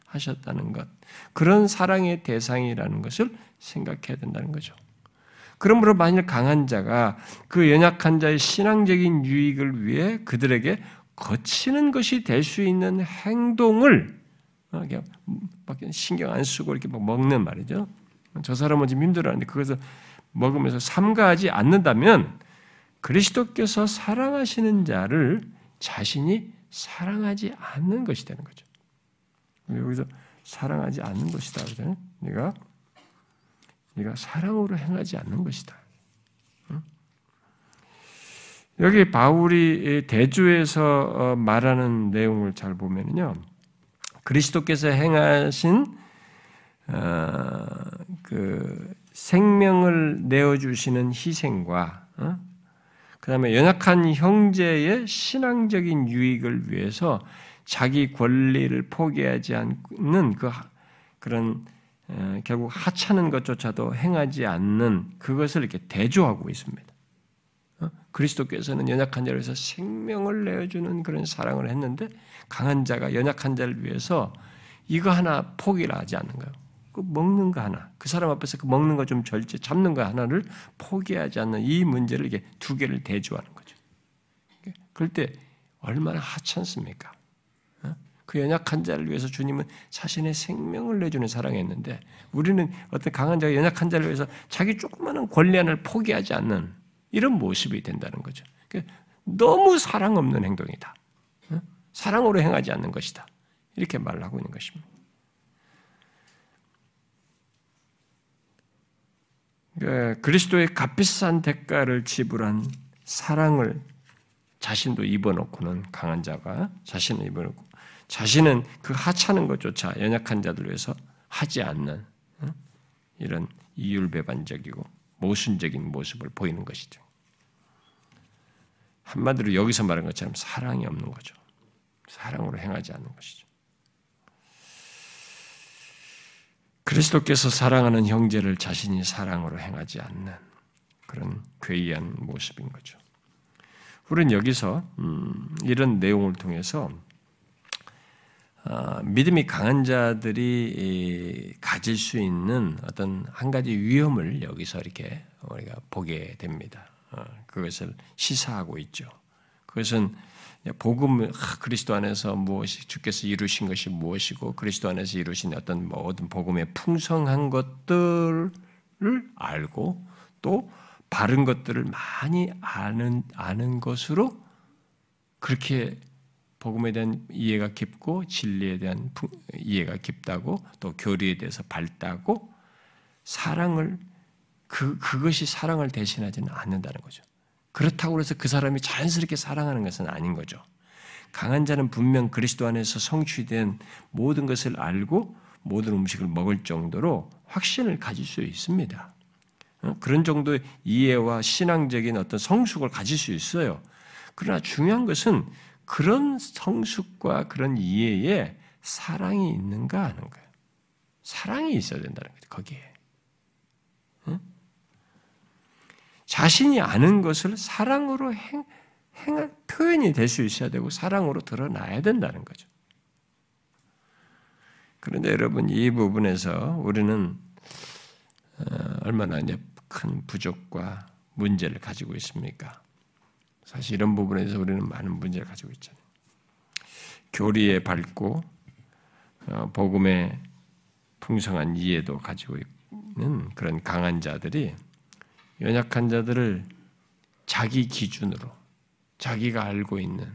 Speaker 1: 하셨다는 것. 그런 사랑의 대상이라는 것을 생각해야 된다는 거죠. 그러므로 만일 강한 자가 그 연약한 자의 신앙적인 유익을 위해 그들에게 거치는 것이 될 수 있는 행동을 어, 신경 안 쓰고 이렇게 먹는 말이죠. 저 사람은 지금 힘들어하는데 그것을 먹으면서 삼가하지 않는다면 그리스도께서 사랑하시는 자를 자신이 사랑하지 않는 것이 되는 거죠. 여기서 사랑하지 않는 것이다. 그죠? 네가 네가 사랑으로 행하지 않는 것이다. 여기 바울이 대주에서 어, 말하는 내용을 잘 보면요, 그리스도께서 행하신 어, 그 생명을 내어주시는 희생과 어? 그 다음에 연약한 형제의 신앙적인 유익을 위해서 자기 권리를 포기하지 않는 그 그런 어, 결국 하찮은 것조차도 행하지 않는 그것을 이렇게 대조하고 있습니다. 어? 그리스도께서는 연약한 자를 위해서 생명을 내어주는 그런 사랑을 했는데 강한 자가 연약한 자를 위해서 이거 하나 포기를 하지 않는 거예요. 그 먹는 거 하나, 그 사람 앞에서 그 먹는 거 좀 절제, 잡는 거 하나를 포기하지 않는 이 문제를 이게 두 개를 대조하는 거죠. 그럴 때 얼마나 하찮습니까? 어? 그 연약한 자를 위해서 주님은 자신의 생명을 내주는 사랑했는데 우리는 어떤 강한 자가 연약한 자를 위해서 자기 조그마한 권리 하나를 포기하지 않는 이런 모습이 된다는 거죠. 너무 사랑 없는 행동이다. 어? 사랑으로 행하지 않는 것이다. 이렇게 말을 하고 있는 것입니다. 그 그리스도의 값비싼 대가를 지불한 사랑을 자신도 입어놓고는 강한 자가 자신을 입어놓고 자신은 그 하찮은 것조차 연약한 자들 위해서 하지 않는 이런 이율배반적이고 모순적인 모습을 보이는 것이죠. 한마디로 여기서 말한 것처럼 사랑이 없는 거죠. 사랑으로 행하지 않는 것이죠. 그리스도께서 사랑하는 형제를 자신이 사랑으로 행하지 않는 그런 괴이한 모습인 거죠. 우리는 여기서 음, 이런 내용을 통해서 어, 믿음이 강한 자들이 가질 수 있는 어떤 한 가지 위험을 여기서 이렇게 우리가 보게 됩니다. 어, 그것을 시사하고 있죠. 그것은 복음 그리스도 안에서 무엇이 주께서 이루신 것이 무엇이고 그리스도 안에서 이루신 어떤 모든 복음의 풍성한 것들을 알고 또 바른 것들을 많이 아는 아는 것으로 그렇게 복음에 대한 이해가 깊고 진리에 대한 이해가 깊다고 또 교리에 대해서 밝다고 사랑을 그 그것이 사랑을 대신하지는 않는다는 거죠. 그렇다고 해서 그 사람이 자연스럽게 사랑하는 것은 아닌 거죠. 강한 자는 분명 그리스도 안에서 성취된 모든 것을 알고 모든 음식을 먹을 정도로 확신을 가질 수 있습니다. 어? 그런 정도의 이해와 신앙적인 어떤 성숙을 가질 수 있어요. 그러나 중요한 것은 그런 성숙과 그런 이해에 사랑이 있는가 하는 거예요. 사랑이 있어야 된다는 거죠, 거기에. 응? 자신이 아는 것을 사랑으로 행, 행, 표현이 될 수 있어야 되고 사랑으로 드러나야 된다는 거죠. 그런데 여러분 이 부분에서 우리는 어, 얼마나 큰 부족과 문제를 가지고 있습니까? 사실 이런 부분에서 우리는 많은 문제를 가지고 있잖아요. 교리에 밝고 어, 복음의 풍성한 이해도 가지고 있는 그런 강한 자들이 연약한 자들을 자기 기준으로 자기가 알고 있는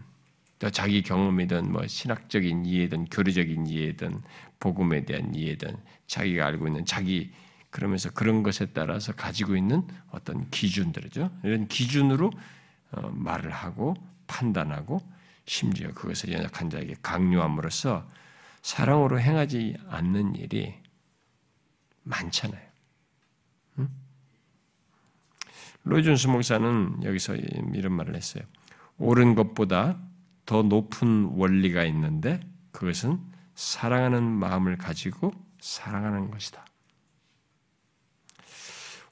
Speaker 1: 또 자기 경험이든 뭐 신학적인 이해든 교리적인 이해든 복음에 대한 이해든 자기가 알고 있는 자기 그러면서 그런 것에 따라서 가지고 있는 어떤 기준들이죠. 이런 기준으로 어, 말을 하고 판단하고 심지어 그것을 연약한 자에게 강요함으로써 사랑으로 행하지 않는 일이 많잖아요. 응? 로이존스 목사는 여기서 이런 말을 했어요. 옳은 것보다 더 높은 원리가 있는데 그것은 사랑하는 마음을 가지고 사랑하는 것이다.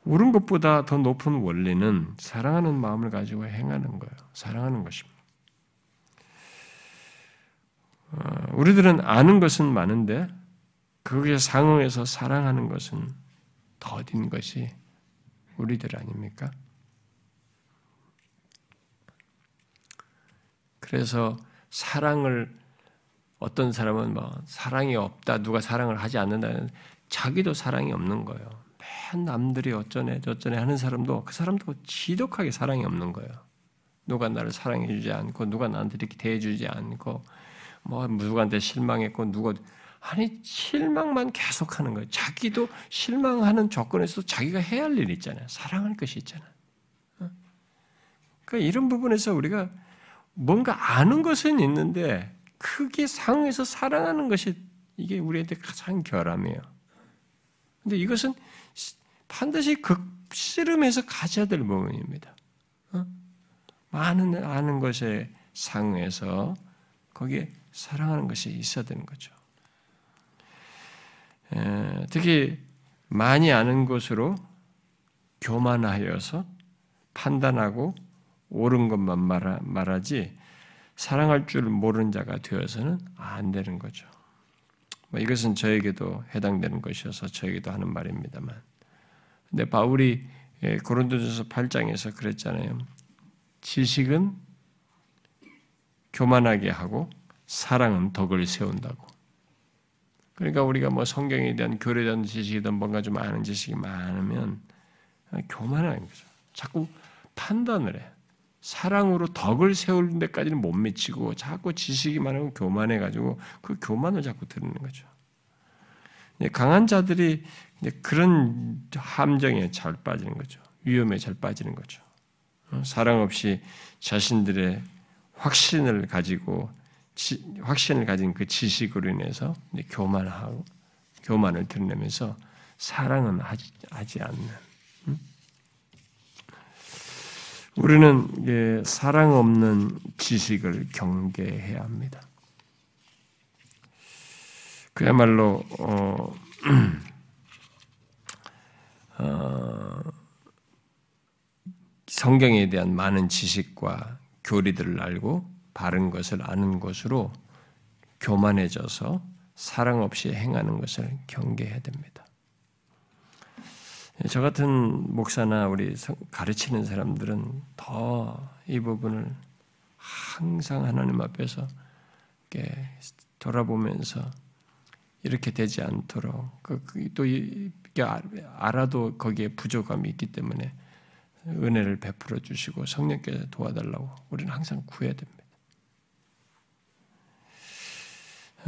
Speaker 1: 옳은 것보다 더 높은 원리는 사랑하는 마음을 가지고 행하는 거예요. 사랑하는 것입니다. 어, 우리들은 아는 것은 많은데 거기에 상응해서 사랑하는 것은 더딘 것이 우리들 아닙니까? 그래서 사랑을 어떤 사람은 뭐 사랑이 없다, 누가 사랑을 하지 않는다는 자기도 사랑이 없는 거예요. 맨 남들이 어쩌네 저쩌네 하는 사람도 그 사람도 지독하게 사랑이 없는 거예요. 누가 나를 사랑해주지 않고 누가 나한테 이렇게 대해주지 않고 뭐 누구한테 실망했고 누가 아니 실망만 계속하는 거예요. 자기도 실망하는 조건에서 자기가 해야 할 일이 있잖아요. 사랑할 것이 있잖아요. 어? 그러니까 이런 부분에서 우리가 뭔가 아는 것은 있는데 크게 상에서 사랑하는 것이 이게 우리한테 가장 결함이에요. 근데 이것은 반드시 극씨름해서 가져야 될 부분입니다. 어? 많은 아는 것에 상에서 거기에 사랑하는 것이 있어야 되는 거죠. 에, 특히 많이 아는 것으로 교만하여서 판단하고 옳은 것만 말하, 말하지 사랑할 줄 모르는 자가 되어서는 안 되는 거죠. 뭐 이것은 저에게도 해당되는 것이어서 저에게도 하는 말입니다만. 근데 바울이 예, 고린도전서 8장에서 그랬잖아요. 지식은 교만하게 하고 사랑은 덕을 세운다고. 그러니까 우리가 뭐 성경에 대한 교리에 대한 지식이든 뭔가 좀 아는 지식이 많으면 교만한 거죠. 자꾸 판단을 해. 사랑으로 덕을 세울 데까지는 못 미치고 자꾸 지식이 많고 교만해 가지고 그 교만을 자꾸 드는 거죠. 강한 자들이 그런 함정에 잘 빠지는 거죠. 위험에 잘 빠지는 거죠. 어, 사랑 없이 자신들의 확신을 가지고 확신을 가진 그 지식으로 인해서 교만하고 교만을 드러내면서 사랑은 하지, 하지 않는 우리는 사랑 없는 지식을 경계해야 합니다. 그야말로 어, (clears throat) 어, 성경에 대한 많은 지식과 교리들을 알고 바른 것을 아는 것으로 교만해져서 사랑 없이 행하는 것을 경계해야 됩니다. 저 같은 목사나 우리 가르치는 사람들은 더 이 부분을 항상 하나님 앞에서 돌아보면서 이렇게 되지 않도록 그, 그, 또 알아도 거기에 부족함이 있기 때문에 은혜를 베풀어 주시고 성령께서 도와달라고 우리는 항상 구해야 됩니다.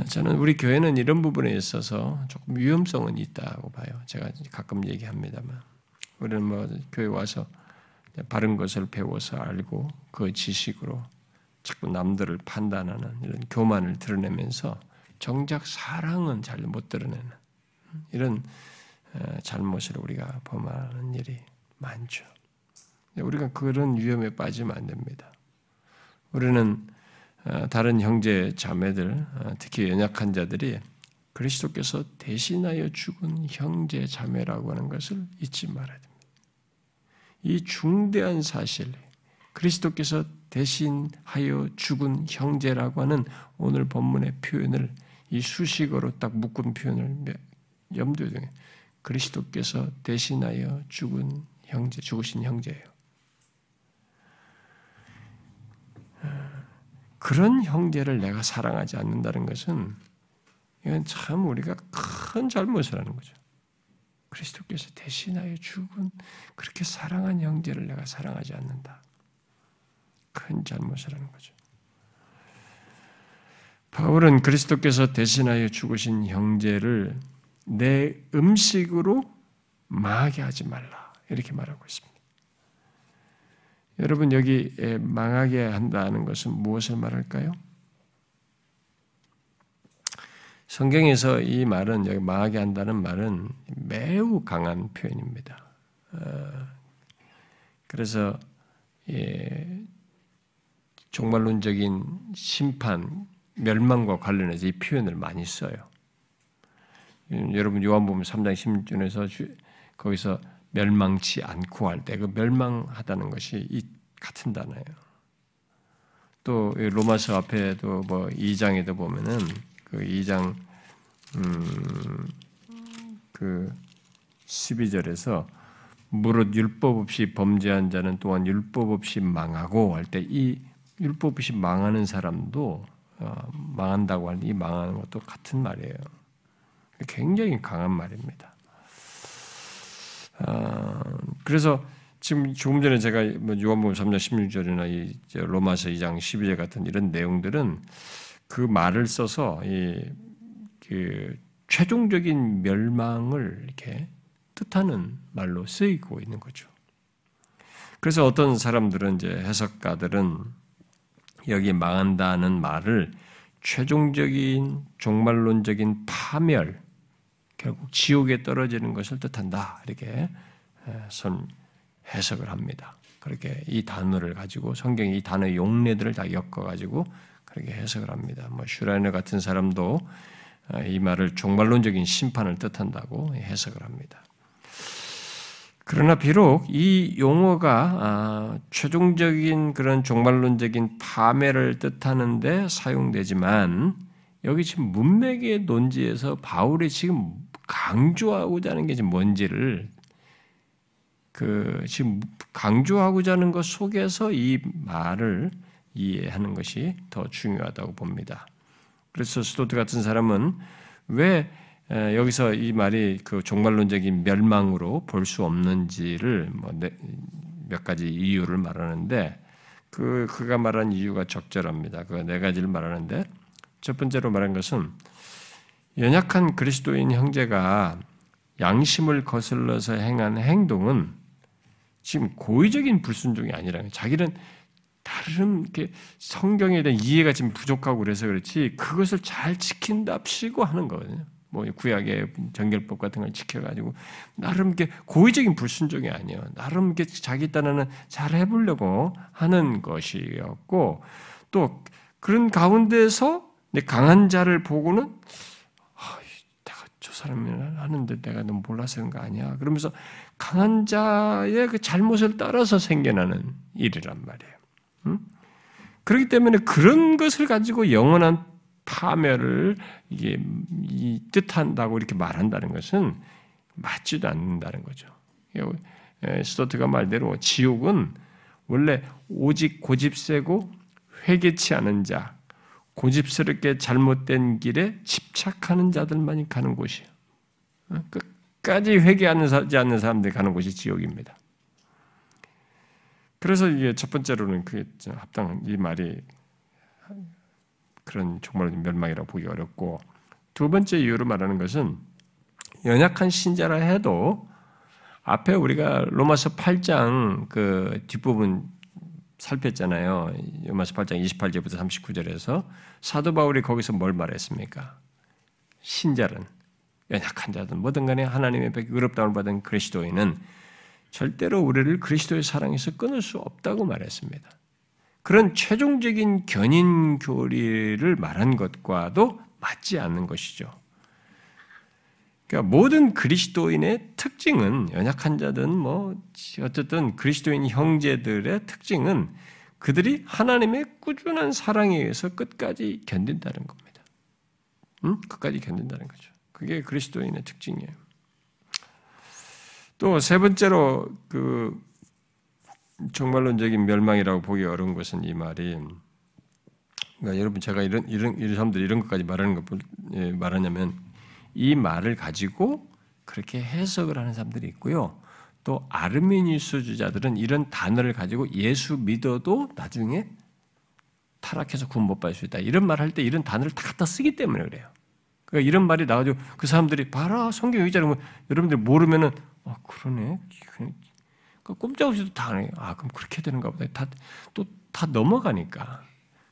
Speaker 1: 저는 우리 교회는 이런 부분에 있어서 조금 위험성은 있다고 봐요. 제가 가끔 얘기합니다만 우리는 뭐 교회 와서 바른 것을 배워서 알고 그 지식으로 자꾸 남들을 판단하는 이런 교만을 드러내면서 정작 사랑은 잘 못 드러내는 이런 어, 잘못을 우리가 범하는 일이 많죠. 우리가 그런 위험에 빠지면 안 됩니다. 우리는 어, 다른 형제 자매들, 어, 특히 연약한 자들이 그리스도께서 대신하여 죽은 형제 자매라고 하는 것을 잊지 말아야 됩니다. 이 중대한 사실, 그리스도께서 대신하여 죽은 형제라고 하는 오늘 본문의 표현을 이 수식어로 딱 묶은 표현을 염두에 두게 그리스도께서 대신하여 죽은 형제, 죽으신 형제예요. 그런 형제를 내가 사랑하지 않는다는 것은 이건 참 우리가 큰 잘못을 하는 거죠. 그리스도께서 대신하여 죽은 그렇게 사랑한 형제를 내가 사랑하지 않는다. 큰 잘못을 하는 거죠. 바울은 그리스도께서 대신하여 죽으신 형제를 내 음식으로 망하게 하지 말라. 이렇게 말하고 있습니다. 여러분 여기 망하게 한다는 것은 무엇을 말할까요? 성경에서 이 말은 여기 망하게 한다는 말은 매우 강한 표현입니다. 어, 그래서 종말론적인 심판, 멸망과 관련해서 이 표현을 많이 써요. 여러분 요한복음 3장 16절에서 거기서 멸망치 않고 할 때 그 멸망하다는 것이 이 같은 단어예요. 또 로마서 앞에도 뭐 2장에도 보면은 그 2장 음그 12절에서 무릇 율법 없이 범죄한 자는 또한 율법 없이 망하고 할 때 이 율법 없이 망하는 사람도 어, 망한다고 할때이 망하는 것도 같은 말이에요. 굉장히 강한 말입니다. 아, 그래서 지금 조금 전에 제가 뭐 요한복음 3장 16절이나 이 로마서 2장 12절 같은 이런 내용들은 그 말을 써서 이 그 최종적인 멸망을 이렇게 뜻하는 말로 쓰이고 있는 거죠. 그래서 어떤 사람들은 이제 해석가들은 여기 망한다는 말을 최종적인 종말론적인 파멸, 결국 지옥에 떨어지는 것을 뜻한다. 이렇게 선 해석을 합니다. 그렇게 이 단어를 가지고 성경이 이 단어의 용례들을 다 엮어 가지고 그렇게 해석을 합니다. 뭐 슈라이너 같은 사람도 이 말을 종말론적인 심판을 뜻한다고 해석을 합니다. 그러나 비록 이 용어가 아, 최종적인 그런 종말론적인 파멸을 뜻하는데 사용되지만 여기 지금 문맥의 논지에서 바울이 지금 강조하고자 하는 게 지금 뭔지를 그 지금 강조하고자 하는 것 속에서 이 말을 이해하는 것이 더 중요하다고 봅니다. 그래서 스토트 같은 사람은 왜 여기서 이 말이 그 종말론적인 멸망으로 볼 수 없는지를 뭐몇 네, 가지 이유를 말하는데 그 그가 말한 이유가 적절합니다. 그 네 가지를 말하는데 첫 번째로 말한 것은 연약한 그리스도인 형제가 양심을 거슬러서 행한 행동은 지금 고의적인 불순종이 아니라는 자기는 다른 게 성경에 대한 이해가 지금 부족하고 그래서 그렇지 그것을 잘 지킨답시고 하는 거거든요. 뭐 구약의 정결법 같은 걸 지켜가지고 나름 게 고의적인 불순종이 아니에요. 나름 게 자기 딴에는 잘 해보려고 하는 것이었고 또 그런 가운데서 강한 자를 보고는 사람이 하는데 내가 너무 몰라서 그런 거 아니야. 그러면서 강한 자의 그 잘못을 따라서 생겨나는 일이란 말이에요. 음? 그렇기 때문에 그런 것을 가지고 영원한 파멸을 이게 뜻한다고 이렇게 말한다는 것은 맞지도 않는다는 거죠. 스토트가 말대로 지옥은 원래 오직 고집 세고 회개치 않은 자, 고집스럽게 잘못된 길에 집착하는 자들만이 가는 곳이에요. 어? 끝까지 회개하지 않는 사람들이 가는 곳이 지옥입니다. 그래서 이게 첫 번째로는 그 합당 이 말이 그런 정말 멸망이라고 보기 어렵고 두 번째 이유로 말하는 것은 연약한 신자라 해도 앞에 우리가 로마서 8장 그 뒷부분 살폈잖아요. 로마서 8장 28절부터 39절에서 사도 바울이 거기서 뭘 말했습니까? 신자는 연약한 자든 뭐든 간에 하나님의 의롭다움을 받은 그리스도인은 절대로 우리를 그리스도의 사랑에서 끊을 수 없다고 말했습니다. 그런 최종적인 견인 교리를 말한 것과도 맞지 않는 것이죠. 그러니까 모든 그리스도인의 특징은 연약한 자든 뭐 어쨌든 그리스도인 형제들의 특징은 그들이 하나님의 꾸준한 사랑에 의해서 끝까지 견딘다는 겁니다. 응? 끝까지 견딘다는 거죠. 그게 그리스도인의 특징이에요. 또 세 번째로 그 정말론적인 멸망이라고 보기 어려운 것은 이 말이 그러니까 여러분 제가 이런 이런 이런 사람들 이런 것까지 말하는 것 예, 말하냐면 이 말을 가지고 그렇게 해석을 하는 사람들이 있고요. 또 아르메니스 주자들은 이런 단어를 가지고 예수 믿어도 나중에 타락해서 구원 못 받을 수 있다. 이런 말 할 때 이런 단어를 다 갖다 쓰기 때문에 그래요. 그러니까 이런 말이 나와가지고 그 사람들이 봐라 성경 여기잖아. 여러분들 모르면은 아 그러네. 그러니까 꼼짝없이도 다안 해요. 아 그럼 그렇게 되는가 보다. 다또 다 넘어가니까.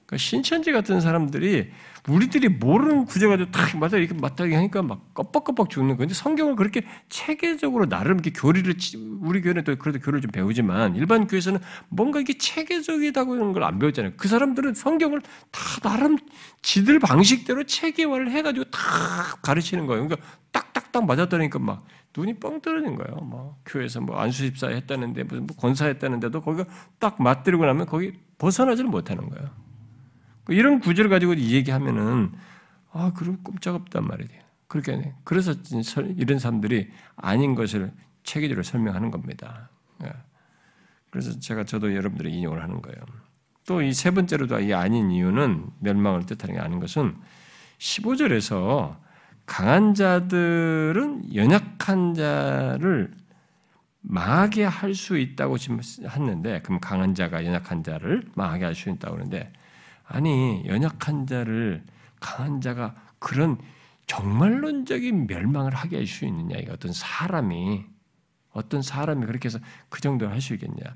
Speaker 1: 그러니까 신천지 같은 사람들이 우리들이 모르는 구조 가지고 딱 맞아 이렇게 맞다기 하니까 막 껍벅껍벅 죽는 건데 성경을 그렇게 체계적으로 나름 이렇게 교리를 우리 교회는 또 그래도 교리를 좀 배우지만 일반 교회에서는 뭔가 이게 체계적이다고 하는 걸 안 배웠잖아요. 그 사람들은 성경을 다 나름 지들 방식대로 체계화를 해가지고 다 가르치는 거예요. 그러니까 딱딱딱 맞았다니까 막 눈이 뻥 떨어진 거예요. 뭐 교회에서 뭐 안수집사 했다는데 무슨 뭐 권사 했다는데도 거기가 딱 맞들고 나면 거기 벗어나지를 못하는 거예요. 이런 구절을 가지고 얘기하면은 아, 그럼 꼼짝없단 말이에요. 그렇게 그래서 이런 사람들이 아닌 것을 체계적으로 설명하는 겁니다. 예. 그래서 제가 저도 여러분들의 인용을 하는 거예요. 또 이 세 번째로도 이 아닌 이유는 멸망을 뜻하는 게 아닌 것은 15절에서 강한 자들은 연약한 자를 망하게 할 수 있다고 지금 했는데, 그럼 강한 자가 연약한 자를 망하게 할 수 있다고 하는데, 아니 연약한 자를 강한 자가 그런 정말론적인 멸망을 하게 할 수 있느냐? 이거 어떤 사람이 어떤 사람이 그렇게 해서 그 정도를 할 수 있겠냐?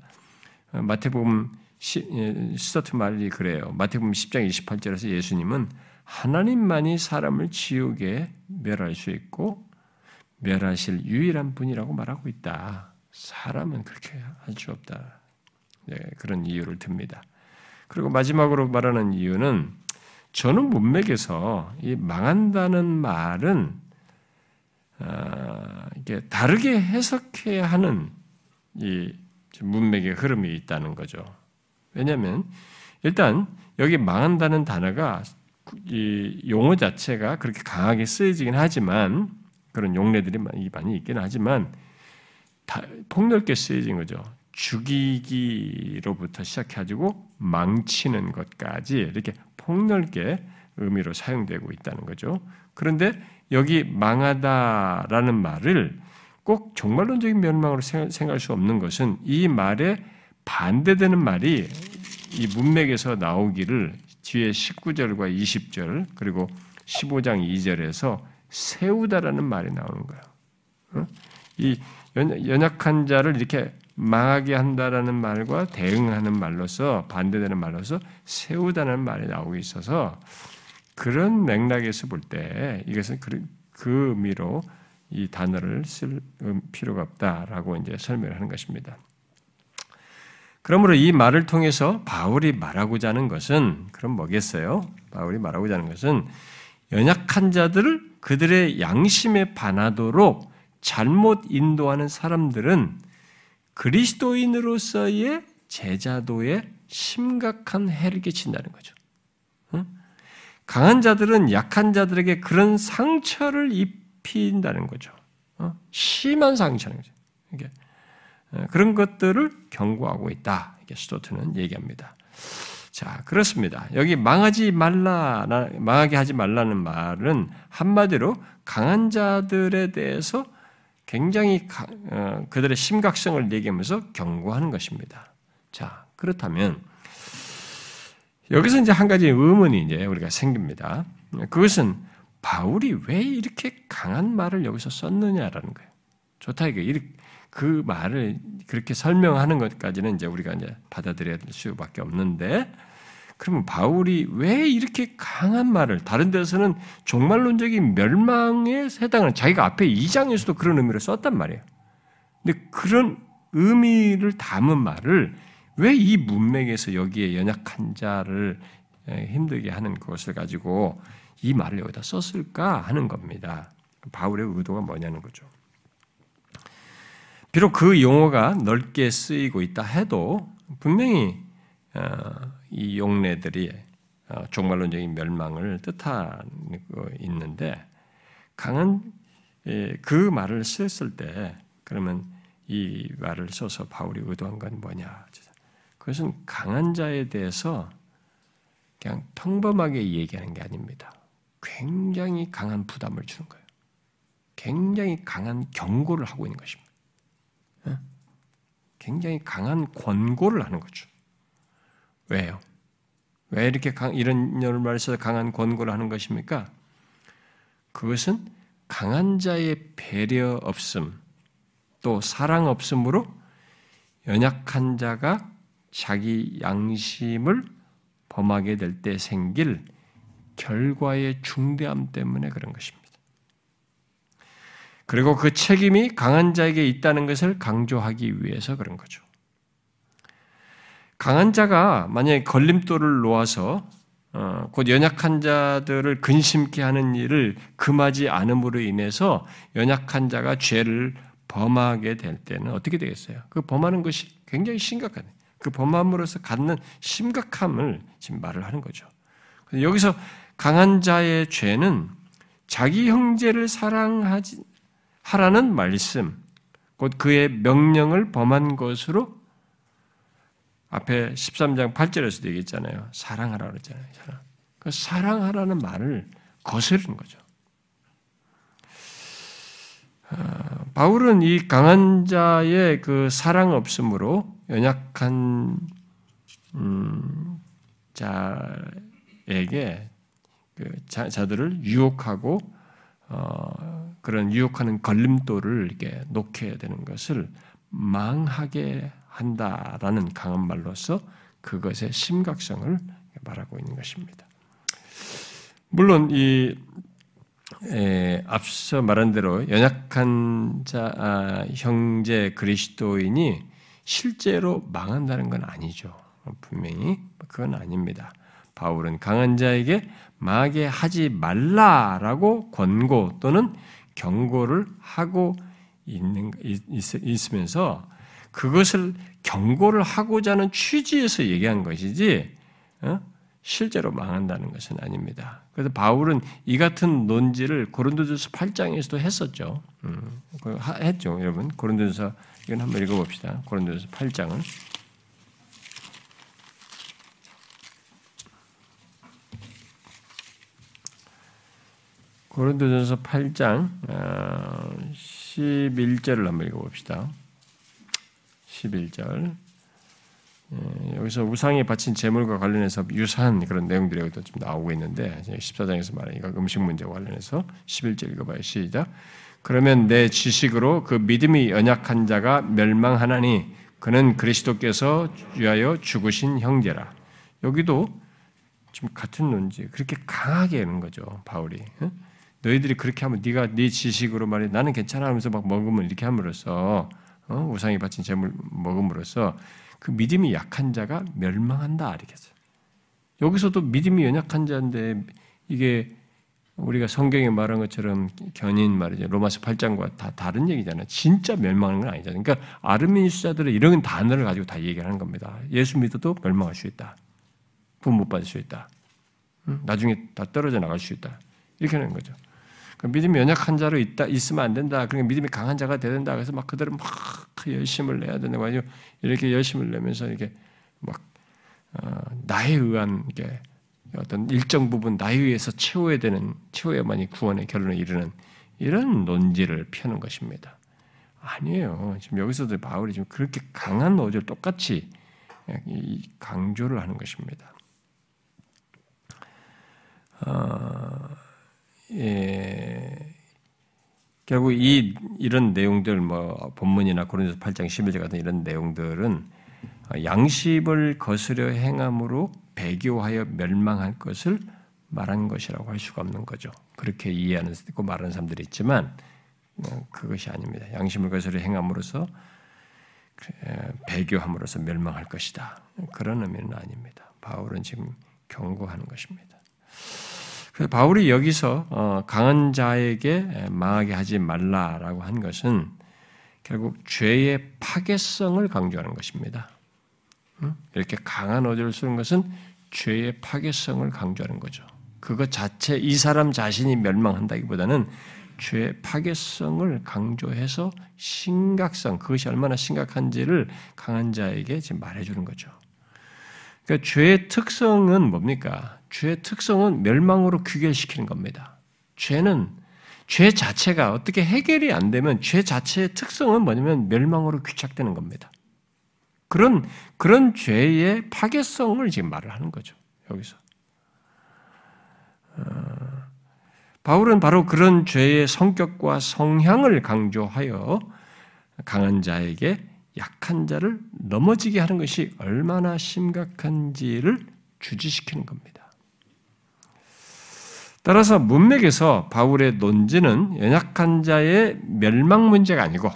Speaker 1: 어, 마태복음 스타트 예, 말이 그래요. 마태복음 10장 28절에서 예수님은 하나님만이 사람을 지옥에 멸할 수 있고 멸하실 유일한 분이라고 말하고 있다. 사람은 그렇게 할 수 없다. 네, 그런 이유를 듭니다. 그리고 마지막으로 말하는 이유는 저는 문맥에서 이 망한다는 말은 어, 이게 다르게 해석해야 하는 이 문맥의 흐름이 있다는 거죠. 왜냐하면 일단 여기 망한다는 단어가 이 용어 자체가 그렇게 강하게 쓰여지긴 하지만 그런 용례들이 많이 있긴 하지만 폭넓게 쓰여진 거죠. 죽이기로부터 시작해가지고 망치는 것까지 이렇게 폭넓게 의미로 사용되고 있다는 거죠. 그런데 여기 망하다라는 말을 꼭 종말론적인 멸망으로 생각할 수 없는 것은 이 말에 반대되는 말이 이 문맥에서 나오기를 뒤에 19절과 20절 그리고 15장 2절에서 세우다라는 말이 나오는 거예요. 이 연약한 자를 이렇게 망하게 한다라는 말과 대응하는 말로서 반대되는 말로서 세우다는 말이 나오고 있어서 그런 맥락에서 볼 때 이것은 그, 그 의미로 이 단어를 쓸 필요가 없다라고 이제 설명을 하는 것입니다. 그러므로 이 말을 통해서 바울이 말하고자 하는 것은 그럼 뭐겠어요? 바울이 말하고자 하는 것은 연약한 자들을 그들의 양심에 반하도록 잘못 인도하는 사람들은 그리스도인으로서의 제자도에 심각한 해를 끼친다는 거죠. 강한 자들은 약한 자들에게 그런 상처를 입힌다는 거죠. 어? 심한 상처는 거죠. 어, 그런 것들을 경고하고 있다. 이게 스토트는 얘기합니다. 자, 그렇습니다. 여기 망하지 말라, 망하게 하지 말라는 말은 한마디로 강한 자들에 대해서 굉장히 어, 그들의 심각성을 얘기하면서 경고하는 것입니다. 자, 그렇다면 여기서 이제 한 가지 의문이 이제 우리가 생깁니다. 그것은 바울이 왜 이렇게 강한 말을 여기서 썼느냐라는 거예요. 좋다 이게 그 말을 그렇게 설명하는 것까지는 이제 우리가 이제 받아들여야 될 수밖에 없는데 그러면 바울이 왜 이렇게 강한 말을 다른 데서는 종말론적인 멸망에 해당하는 자기가 앞에 2장에서도 그런 의미를 썼단 말이에요. 근데 그런 의미를 담은 말을 왜 이 문맥에서 여기에 연약한 자를 힘들게 하는 것을 가지고 이 말을 여기다 썼을까 하는 겁니다. 바울의 의도가 뭐냐는 거죠. 비록 그 용어가 넓게 쓰이고 있다 해도 분명히 어, 이 용례들이 어, 종말론적인 멸망을 뜻하고 있는데 강한 예, 그 말을 썼을 때 그러면 이 말을 써서 바울이 의도한 건 뭐냐? 그것은 강한 자에 대해서 그냥 평범하게 얘기하는 게 아닙니다. 굉장히 강한 부담을 주는 거예요. 굉장히 강한 경고를 하고 있는 것입니다. 굉장히 강한 권고를 하는 거죠. 왜요? 왜 이렇게 강, 이런 말에서 강한 권고를 하는 것입니까? 그것은 강한 자의 배려 없음, 또 사랑 없음으로 연약한 자가 자기 양심을 범하게 될 때 생길 결과의 중대함 때문에 그런 것입니다. 그리고 그 책임이 강한 자에게 있다는 것을 강조하기 위해서 그런 거죠. 강한 자가 만약에 걸림돌을 놓아서 어, 곧 연약한 자들을 근심케 하는 일을 금하지 않음으로 인해서 연약한 자가 죄를 범하게 될 때는 어떻게 되겠어요? 그 범하는 것이 굉장히 심각한, 그 범함으로써 갖는 심각함을 지금 말을 하는 거죠. 여기서 강한 자의 죄는 자기 형제를 사랑하지 하라는 말씀, 곧 그의 명령을 범한 것으로 앞에 13장 8절에서도 얘기했잖아요. 사랑하라 그랬잖아요. 사랑. 그 사랑하라는 말을 거스르는 거죠. 아, 바울은 이 강한 자의 그 사랑 없음으로 연약한 음, 자에게 그 자, 들을 유혹하고 어, 그런 유혹하는 걸림돌을 이렇게 놓게 되는 것을 망하게 한다라는 강한 말로서 그것의 심각성을 말하고 있는 것입니다. 물론 이 에, 앞서 말한 대로 연약한 자 아, 형제 그리스도인이 실제로 망한다는 건 아니죠. 분명히 그건 아닙니다. 바울은 강한 자에게 망하게 하지 말라라고 권고 또는 경고를 하고 있는 있, 으면서 그것을 경고를 하고자 하는 취지에서 얘기한 것이지 어? 실제로 망한다는 것은 아닙니다. 그래서 바울은 이 같은 논지를 고린도전서 8장에서도 했었죠. 음, 했죠, 여러분. 고린도전서 이건 한번 읽어봅시다. 고린도전서 8장은 고린도전서 8장 11절을 어, 한번 읽어봅시다. 11절. 예, 여기서 우상에 바친 제물과 관련해서 유사한 그런 내용들이 좀 나오고 있는데 14장에서 말하니까 음식 문제와 관련해서 11절 읽어봐요. 시작. 그러면 내 지식으로 그 믿음이 연약한 자가 멸망하나니 그는 그리스도께서 위하여 죽으신 형제라. 여기도 좀 같은 논지 그렇게 강하게 하는 거죠 바울이. 너희들이 그렇게 하면 네가 네 지식으로 말해 나는 괜찮아 하면서 막 먹으면 이렇게 함으로써 어? 우상이 바친 재물 먹음으로써 그 믿음이 약한 자가 멸망한다 이렇게 했어요. 여기서도 믿음이 연약한 자인데 이게 우리가 성경에 말한 것처럼 견인 말이죠. 로마서 8장과 다 다른 얘기잖아요. 진짜 멸망하는 건 아니잖아요. 그러니까 아르미니스자들은 이런 단어를 가지고 다 얘기를 하는 겁니다. 예수 믿어도 멸망할 수 있다. 구원 못 받을 수 있다. 나중에 다 떨어져 나갈 수 있다. 이렇게 하는 거죠. 그 믿음이 연약한 자로 있다 있으면 안 된다. 그러니까 믿음이 강한 자가 돼야 된다. 그래서 막 그대로 막 열심을 내야 된다고 하죠. 이렇게 열심을 내면서 이렇게 막 어, 나에 의한 게 어떤 일정 부분 나에 의해서 채워야 되는 채워야만이 구원의 결론에 이르는 이런 논지를 펴는 것입니다. 아니에요. 지금 여기서도 바울이 지금 그렇게 강한 어조를 똑같이 강조를 하는 것입니다. 어, 예, 결국 이 이런 내용들 뭐 본문이나 고린도서 8장 11절 같은 이런 내용들은 양심을 거스려 행함으로 배교하여 멸망할 것을 말한 것이라고 할 수가 없는 거죠. 그렇게 이해하는 고 말하는 사람들이 있지만 어, 그것이 아닙니다. 양심을 거스려 행함으로써 배교함으로써 멸망할 것이다. 그런 의미는 아닙니다. 바울은 지금 경고하는 것입니다. 바울이 여기서 어, 강한 자에게 망하게 하지 말라라고 한 것은 결국 죄의 파괴성을 강조하는 것입니다. 이렇게 강한 어조를 쓰는 것은 죄의 파괴성을 강조하는 거죠. 그것 자체 이 사람 자신이 멸망한다기보다는 죄의 파괴성을 강조해서 심각성 그것이 얼마나 심각한지를 강한 자에게 지금 말해주는 거죠. 그러니까 죄의 특성은 뭡니까? 죄의 특성은 멸망으로 귀결시키는 겁니다. 죄는 죄 자체가 어떻게 해결이 안 되면 죄 자체의 특성은 뭐냐면 멸망으로 귀착되는 겁니다. 그런 그런 죄의 파괴성을 지금 말을 하는 거죠. 여기서 어, 바울은 바로 그런 죄의 성격과 성향을 강조하여 강한 자에게 약한 자를 넘어지게 하는 것이 얼마나 심각한지를 주지시키는 겁니다. 따라서 문맥에서 바울의 논지는 연약한 자의 멸망 문제가 아니고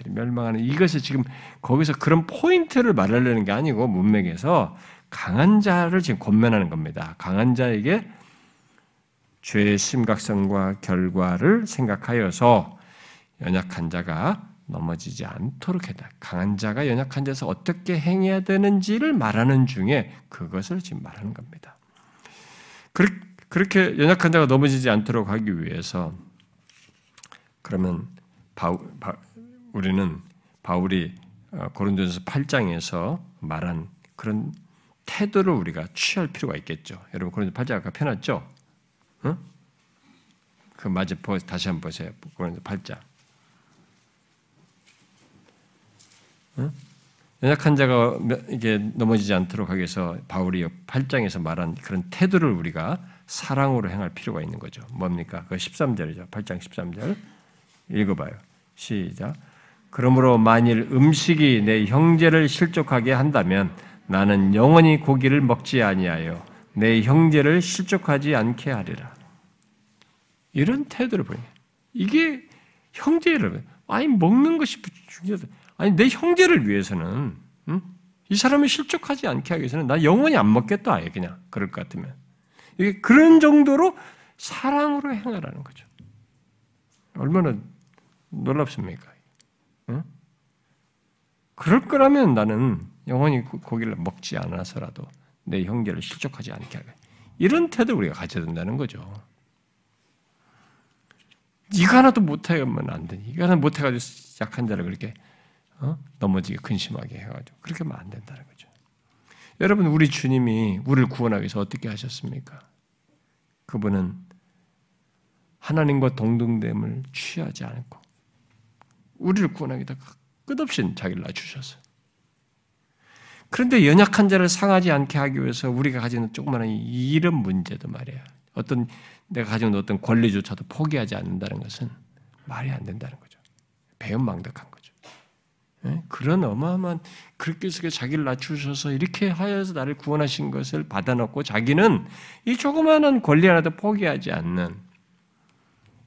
Speaker 1: 자들이 멸망하는 이것이 지금 거기서 그런 포인트를 말하려는 게 아니고 문맥에서 강한 자를 지금 권면하는 겁니다. 강한 자에게 죄의 심각성과 결과를 생각하여서 연약한 자가 넘어지지 않도록 했다. 강한 자가 연약한 자에서 어떻게 행해야 되는지를 말하는 중에 그것을 지금 말하는 겁니다. 그렇게 연약한 자가 넘어지지 않도록 하기 위해서 그러면 바울, 우리는 바울이 어, 고린도전서 8장에서 말한 그런 태도를 우리가 취할 필요가 있겠죠. 여러분 고린도 8장 아까 펴놨죠? 응? 그 마저 다시 한번 보세요. 고린도 8장. 응? 연약한 자가 이게 넘어지지 않도록 하기 위해서 바울이 8장에서 말한 그런 태도를 우리가 사랑으로 행할 필요가 있는 거죠. 뭡니까? 그 13절이죠. 8장 13절. 읽어봐요. 시작. 그러므로 만일 음식이 내 형제를 실족하게 한다면 나는 영원히 고기를 먹지 아니하여 내 형제를 실족하지 않게 하리라. 이런 태도를 보여. 이게 형제를 아니 먹는 것이 중요하다. 아니 내 형제를 위해서는 응? 이 사람을 실족하지 않게 하기 위해서는 나 영원히 안 먹겠다. 아예 그냥 그럴 것 같으면 그런 정도로 사랑으로 행하라는 거죠. 얼마나 놀랍습니까? 그럴 거라면 나는 영원히 고기를 먹지 않아서라도 내 형제를 실족하지 않게 하게. 이런 태도 우리가 가져야 된다는 거죠. 이거 하나도 못하면 안 되니. 이거 하나 못해가지고 약한 자를 그렇게 어? 넘어지게 근심하게 해가지고 그렇게 하면 안 된다는 거죠. 여러분, 우리 주님이 우리를 구원하기 위해서 어떻게 하셨습니까? 그분은 하나님과 동등됨을 취하지 않고 우리를 구원하기 위해 끝없이 자기를 낮추셨어요. 그런데 연약한 자를 상하지 않게 하기 위해서 우리가 가지는 조그마한 이런 문제도 말이야. 어떤 내가 가지고 있는 어떤 권리조차도 포기하지 않는다는 것은 말이 안 된다는 거죠. 배은망덕한 거죠. 네? 그런 어마어마한 그렇게 해서 자기를 낮추셔서 이렇게 하여서 나를 구원하신 것을 받아놓고 자기는 이 조그마한 권리 하나도 포기하지 않는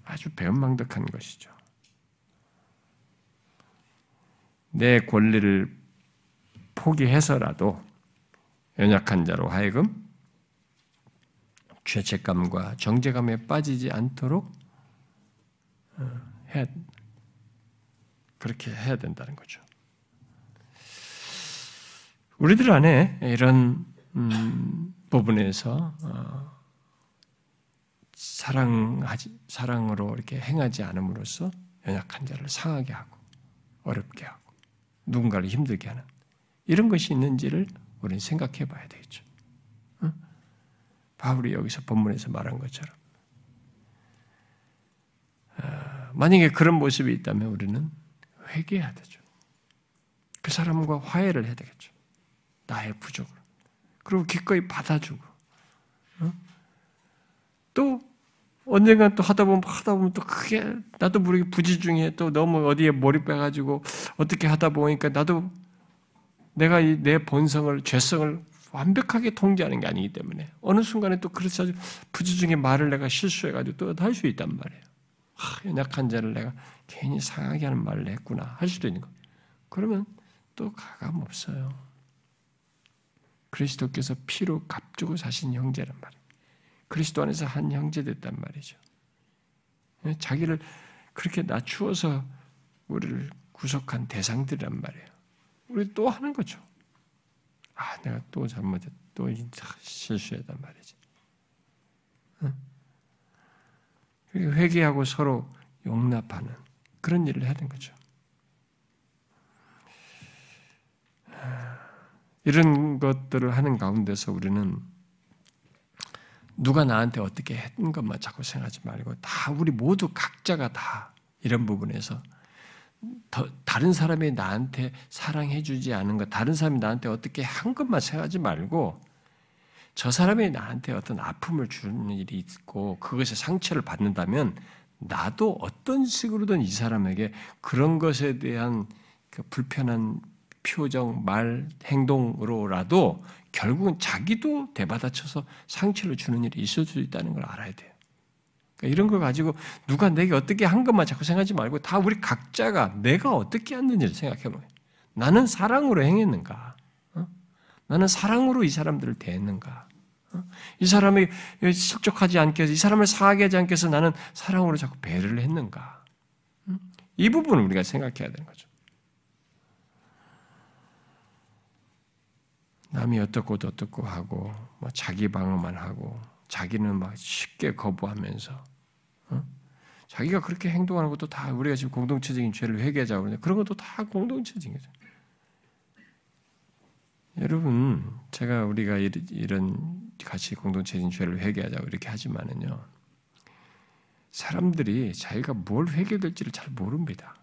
Speaker 1: 아주 배은망덕한 것이죠. 내 권리를 포기해서라도 연약한 자로 하여금 죄책감과 정죄감에 빠지지 않도록 어, 해 그렇게 해야 된다는 거죠. 우리들 안에 이런 음, 부분에서 어, 사랑하지 사랑으로 이렇게 행하지 않음으로써 연약한 자를 상하게 하고 어렵게 하고 누군가를 힘들게 하는 이런 것이 있는지를 우리는 생각해 봐야 되겠죠. 응? 바울이 여기서 본문에서 말한 것처럼 어, 만약에 그런 모습이 있다면 우리는 회개해야 되죠. 그 사람과 화해를 해야 되겠죠. 나의 부족을. 그리고 기꺼이 받아주고. 어? 또 언젠가 또 하다 보면 하다 보면 또 크게 나도 모르게 부지 중에 또 너무 어디에 몰입해가지고 어떻게 하다 보니까 나도 내가 내 본성을 죄성을 완벽하게 통제하는 게 아니기 때문에 어느 순간에 또 그래서 부지 중에 말을 내가 실수해가지고 또 할 수 있단 말이에요. 하, 연약한 자를 내가 괜히 상하게 하는 말을 했구나 할 수도 있는 거. 그러면 또 가감 없어요. 그리스도께서 피로 값주고 사신 형제란 말이에요. 그리스도 안에서 한 형제 됐단 말이죠. 예, 자기를 그렇게 낮추어서 우리를 구속한 대상들이란 말이에요. 우리 또 하는 거죠. 아, 내가 또 잘못했, 또 실수했단 말이지. 회개하고 서로 용납하는 그런 일을 해야 되는 거죠. 이런 것들을 하는 가운데서 우리는 누가 나한테 어떻게 했던 것만 자꾸 생각하지 말고 다 우리 모두 각자가 다 이런 부분에서 더, 다른 사람이 나한테 사랑해주지 않은 것, 다른 사람이 나한테 어떻게 한 것만 생각하지 말고 저 사람이 나한테 어떤 아픔을 주는 일이 있고 그것에 상처를 받는다면 나도 어떤 식으로든 이 사람에게 그런 것에 대한 그 불편한 표정, 말, 행동으로라도 결국은 자기도 대받아쳐서 상처를 주는 일이 있을 수 있다는 걸 알아야 돼요. 그러니까 이런 걸 가지고 누가 내게 어떻게 한 것만 자꾸 생각하지 말고 다 우리 각자가 내가 어떻게 했는지를 생각해 보면 나는 사랑으로 행했는가? 어? 나는 사랑으로 이 사람들을 대했는가? 어? 이 사람이 실족하지 않게 해서 이 사람을 사하게 하지 않게 해서 나는 사랑으로 자꾸 배를 했는가? 이 부분을 우리가 생각해야 되는 거죠. 남이 어떻고 어떻고 하고 뭐 자기 방어만 하고 자기는 막 쉽게 거부하면서 어? 자기가 그렇게 행동하는 것도 다 우리가 지금 공동체적인 죄를 회개하자고 그러는데 그런 것도 다 공동체적인 거죠. 여러분, 제가 우리가 이런 같이 공동체적인 죄를 회개하자고 이렇게 하지만은요. 사람들이 자기가 뭘 회개될지를 잘 모릅니다.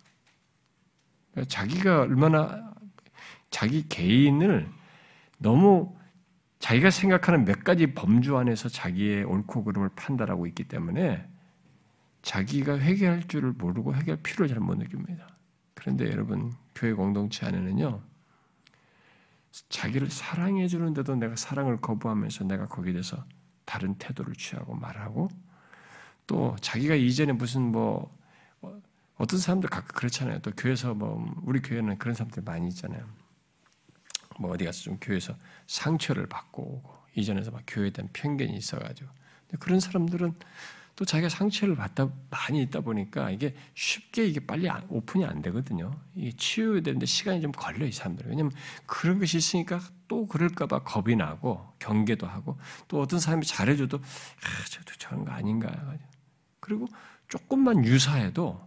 Speaker 1: 그러니까 자기가 얼마나 자기 개인을 너무 자기가 생각하는 몇 가지 범주 안에서 자기의 옳고 그름을 판단하고 있기 때문에 자기가 회개할 줄을 모르고 회개할 필요를 잘 못 느낍니다. 그런데 여러분 교회 공동체 안에는요 자기를 사랑해 주는데도 내가 사랑을 거부하면서 내가 거기에 대해서 다른 태도를 취하고 말하고 또 자기가 이전에 무슨 뭐 어떤 사람들 가끔 그렇잖아요. 또 교회에서 뭐 우리 교회는 그런 사람들 많이 있잖아요. 뭐 어디 가서 좀 교회에서 상처를 받고 오고 이전에서 막 교회에 대한 편견이 있어가지고 그런 사람들은 또 자기가 상처를 받다 많이 있다 보니까 이게 쉽게 이게 빨리 오픈이 안 되거든요. 이게 치유해야 되는데 시간이 좀 걸려 이 사람들. 왜냐면 그런 것이 있으니까 또 그럴까봐 겁이 나고 경계도 하고 또 어떤 사람이 잘해줘도 아 저도 저런 거 아닌가. 그리고 조금만 유사해도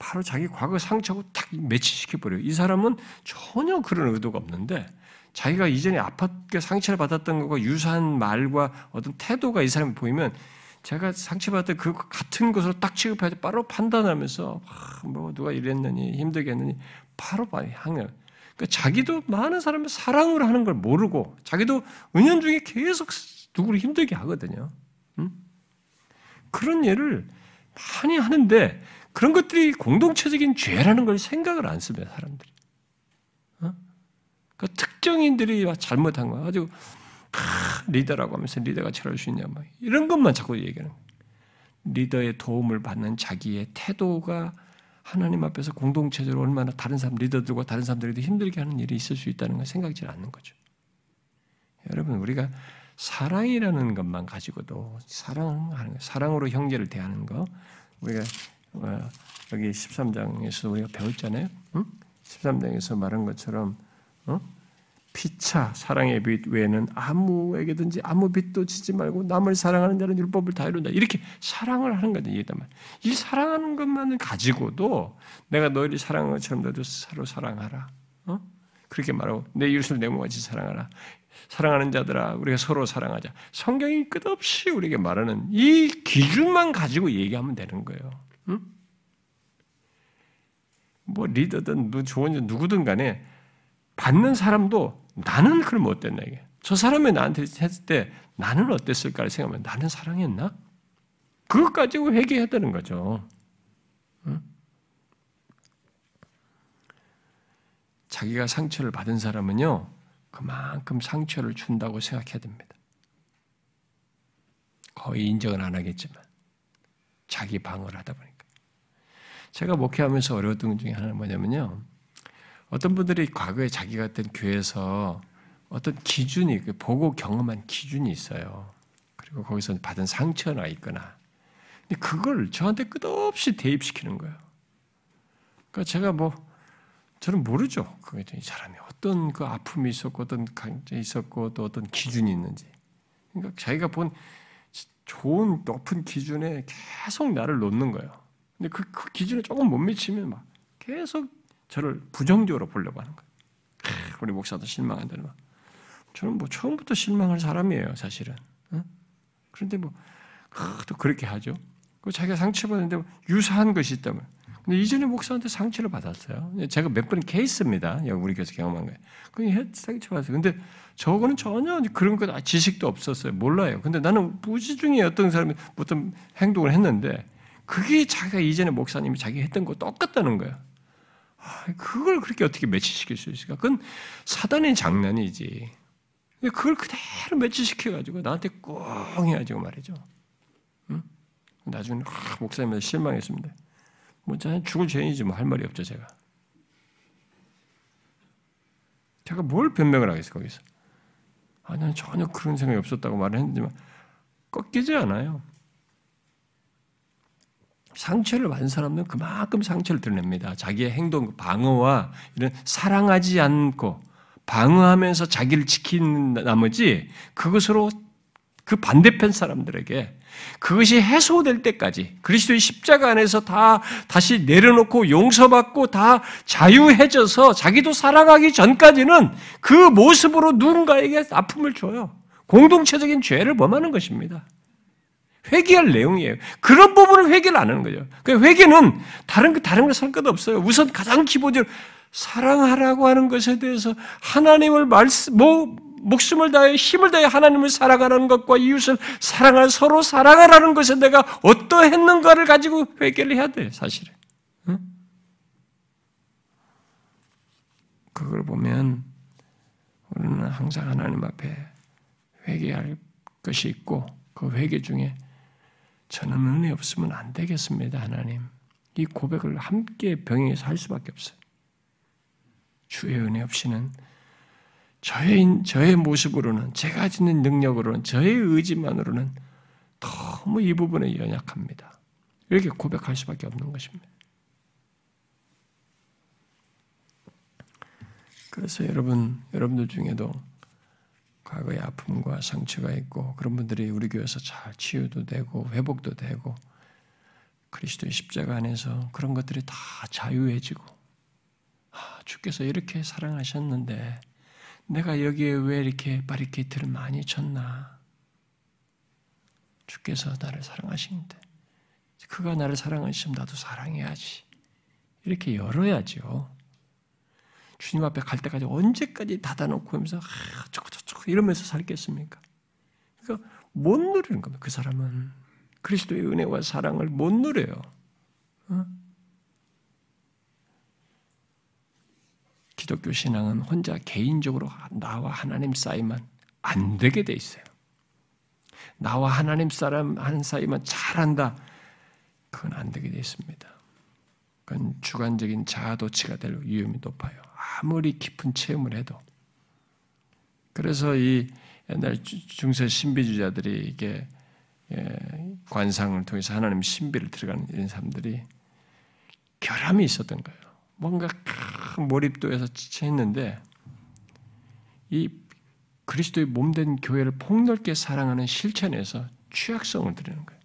Speaker 1: 바로 자기 과거 상처하고 딱 매치시켜 버려요. 이 사람은 전혀 그런 의도가 없는데 자기가 이전에 아팠게 상처를 받았던 것과 유사한 말과 어떤 태도가 이 사람이 보이면 제가 상처받을 그 같은 것으로 딱 취급해야 바로 판단하면서 아, 뭐 누가 이랬느니 힘들게 했느니 바로 향해. 그러니까 자기도 많은 사람을 사랑을 하는 걸 모르고 자기도 은연 중에 계속 누구를 힘들게 하거든요. 응? 그런 예를 많이 하는데 그런 것들이 공동체적인 죄라는 걸 생각을 안 씁니다, 사람들이. 그 특정인들이 잘못한 거야. 리더라고 하면서 리더가 저럴 수 있냐, 막 이런 것만 자꾸 얘기하는. 리더의 도움을 받는 자기의 태도가 하나님 앞에서 공동체적으로 얼마나 다른 사람, 리더들과 다른 사람들에도 힘들게 하는 일이 있을 수 있다는 걸 생각지 않는 거죠. 여러분, 우리가 사랑이라는 것만 가지고도 사랑하는 사랑으로 형제를 대하는 거 우리가 어, 여기 13장에서 우리가 배웠잖아요. 응? 13장에서 말한 것처럼 어? 피차 사랑의 빛 외에는 아무에게든지 아무 빛도 지지 말고 남을 사랑하는 자는 율법을 다 이룬다. 이렇게 사랑을 하는 거죠. 이이 사랑하는 것만을 가지고도 내가 너희를 사랑한 것처럼 너도 서로 사랑하라. 어? 그렇게 말하고 내 이웃을 내 몸같이 사랑하라. 사랑하는 자들아 우리가 서로 사랑하자. 성경이 끝없이 우리에게 말하는 이 기준만 가지고 얘기하면 되는 거예요. 응? 뭐 리더든 좋은 누구든 간에 받는 사람도 나는 그럼 어땠나 이게. 저 사람이 나한테 했을 때 나는 어땠을까를 생각하면 나는 사랑했나? 그것 가지고 회개해야 되는 거죠. 응? 자기가 상처를 받은 사람은요, 그만큼 상처를 준다고 생각해야 됩니다. 거의 인정은 안 하겠지만, 자기 방어를 하다 보니까. 제가 목회하면서 어려웠던 것 중에 하나는 뭐냐면요, 어떤 분들이 과거에 자기 같은 교회에서 어떤 기준이 그 보고 경험한 기준이 있어요. 그리고 거기서 받은 상처가 있거나. 근데 그걸 저한테 끝없이 대입시키는 거예요. 그러니까 제가 뭐 저는 모르죠. 그게 이 사람이 어떤 그 아픔이 있었고 어떤 강제 있었고 또 어떤 기준이 있는지. 그러니까 자기가 본 좋은 높은 기준에 계속 나를 놓는 거예요. 근데 그, 그 기준에 조금 못 미치면 막 계속 저를 부정적으로 보려고 하는 거예요. 우리 목사도 실망한다는 말. 저는 뭐 처음부터 실망할 사람이에요, 사실은. 그런데 뭐, 또 그렇게 하죠. 그 자기가 상처받는데 뭐 유사한 것이 있다면. 근데 이전에 목사한테 상처를 받았어요. 제가 몇 번 케이스입니다. 우리 교회에서 경험한 거예요. 그냥 상처받았어요. 근데 저거는 전혀 그런 것 아, 지식도 없었어요. 몰라요. 근데 나는 무지 중에 어떤 사람이 어떤 행동을 했는데 그게 자기가 이전에 목사님이 자기 했던 거 똑같다는 거예요. 아, 그걸 그렇게 어떻게 매치시킬 수 있을까? 그건 사단의 장난이지. 그걸 그대로 매치시켜가지고 나한테 꼭 해가지고 말이죠. 응? 나중에 아, 목사님한테 실망했습니다. 뭐 죽을 죄인이지 뭐 할 말이 없죠 제가. 제가 뭘 변명을 하겠어 거기서? 아, 난 전혀 그런 생각이 없었다고 말을 했지만 꺾이지 않아요. 상처를 받은 사람은 그만큼 상처를 드러냅니다. 자기의 행동, 방어와 이런 사랑하지 않고 방어하면서 자기를 지키는 나머지 그것으로 그 반대편 사람들에게 그것이 해소될 때까지 그리스도의 십자가 안에서 다 다시 내려놓고 용서받고 다 자유해져서 자기도 사랑하기 전까지는 그 모습으로 누군가에게 아픔을 줘요. 공동체적인 죄를 범하는 것입니다. 회개할 내용이에요. 그런 부분을 회개를 안 하는 거죠. 그 회개는 다른 다른 거살 것 없어요. 우선 가장 기본적으로 사랑하라고 하는 것에 대해서 하나님을 말씀 뭐 목숨을 다해 힘을 다해 하나님을 사랑하라는 것과 이웃을 사랑할 서로 사랑하라는 것에 내가 어떠했는가를 가지고 회개를 해야 돼 사실은. 응? 그걸 보면 우리는 항상 하나님 앞에 회개할 것이 있고 그 회개 중에 저는 은혜 없으면 안 되겠습니다, 하나님. 이 고백을 함께 병행해서 할 수밖에 없어요. 주의 은혜 없이는 저의, 저의 모습으로는, 제가 지는 능력으로는, 저의 의지만으로는 너무 이 부분에 연약합니다. 이렇게 고백할 수밖에 없는 것입니다. 그래서 여러분, 여러분들 중에도 과거의 아픔과 상처가 있고 그런 분들이 우리 교회에서 잘 치유도 되고 회복도 되고 그리스도의 십자가 안에서 그런 것들이 다 자유해지고 아, 주께서 이렇게 사랑하셨는데 내가 여기에 왜 이렇게 바리케이트를 많이 쳤나? 주께서 나를 사랑하시는데 그가 나를 사랑하시면 나도 사랑해야지. 이렇게 열어야죠. 주님 앞에 갈 때까지 언제까지 닫아놓고 하면서 아, 저거 이러면서 살겠습니까? 그러니까 못 누리는 겁니다. 그 사람은 그리스도의 은혜와 사랑을 못 누려요. 어? 기독교 신앙은 혼자 개인적으로 나와 하나님 사이만 안 되게 돼 있어요. 나와 하나님 사람 한 사이만 잘한다. 그건 안 되게 돼 있습니다. 그건 주관적인 자아도취가 될 위험이 높아요. 아무리 깊은 체험을 해도. 그래서 이 옛날 중세 신비주자들이 이게 예, 관상을 통해서 하나님 신비를 들어가는 이런 사람들이 결함이 있었던 거예요. 뭔가 큰 몰입도에서 지쳤는데 이 그리스도의 몸된 교회를 폭넓게 사랑하는 실천에서 취약성을 드리는 거예요.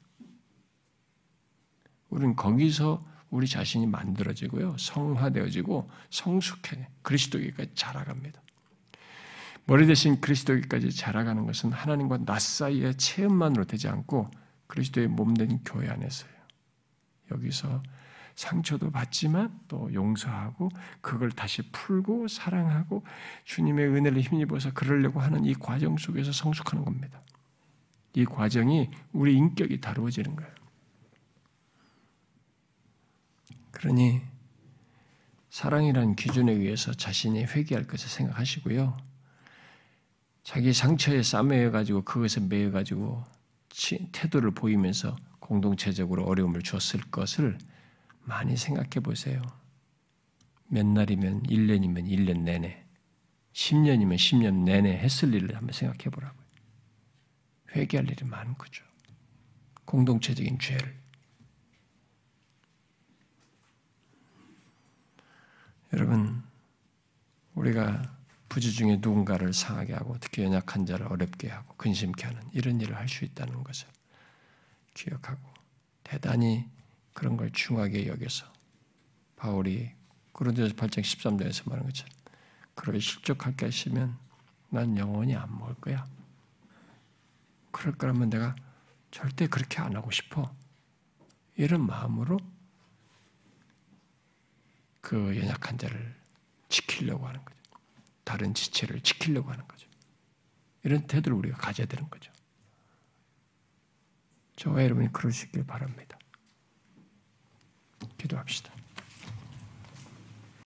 Speaker 1: 우리는 거기서 우리 자신이 만들어지고요. 성화되어지고 성숙해 그리스도에까지 자라갑니다. 머리 대신 그리스도에까지 자라가는 것은 하나님과 나 사이의 체험만으로 되지 않고 그리스도의 몸된 교회 안에서요. 여기서 상처도 받지만 또 용서하고 그걸 다시 풀고 사랑하고 주님의 은혜를 힘입어서 그러려고 하는 이 과정 속에서 성숙하는 겁니다. 이 과정이 우리 인격이 다루어지는 거예요. 그러니 사랑이란 기준에 의해서 자신이 회개할 것을 생각하시고요. 자기 상처에 싸매여 가지고 그것에 매여 가지고 태도를 보이면서 공동체적으로 어려움을 줬을 것을 많이 생각해 보세요. 몇 날이면 1년이면 1년 내내, 10년이면 10년 내내 했을 일을 한번 생각해 보라고요. 회개할 일이 많은 거죠. 공동체적인 죄를. 여러분, 우리가 부주 중에 누군가를 상하게 하고 특히 연약한 자를 어렵게 하고 근심케 하는 이런 일을 할 수 있다는 것을 기억하고 대단히 그런 걸 중하게 여겨서 바울이 고린도서 8장 13절에서 말한 것처럼 그를 실족할게 하시면 난 영원히 안 먹을 거야. 그럴 거라면 내가 절대 그렇게 안 하고 싶어. 이런 마음으로 그 연약한 자를 지키려고 하는 거죠. 다른 지체를 지키려고 하는 거죠. 이런 태도를 우리가 가져야 되는 거죠. 저와 여러분이 있길 바랍니다. 기도합시다.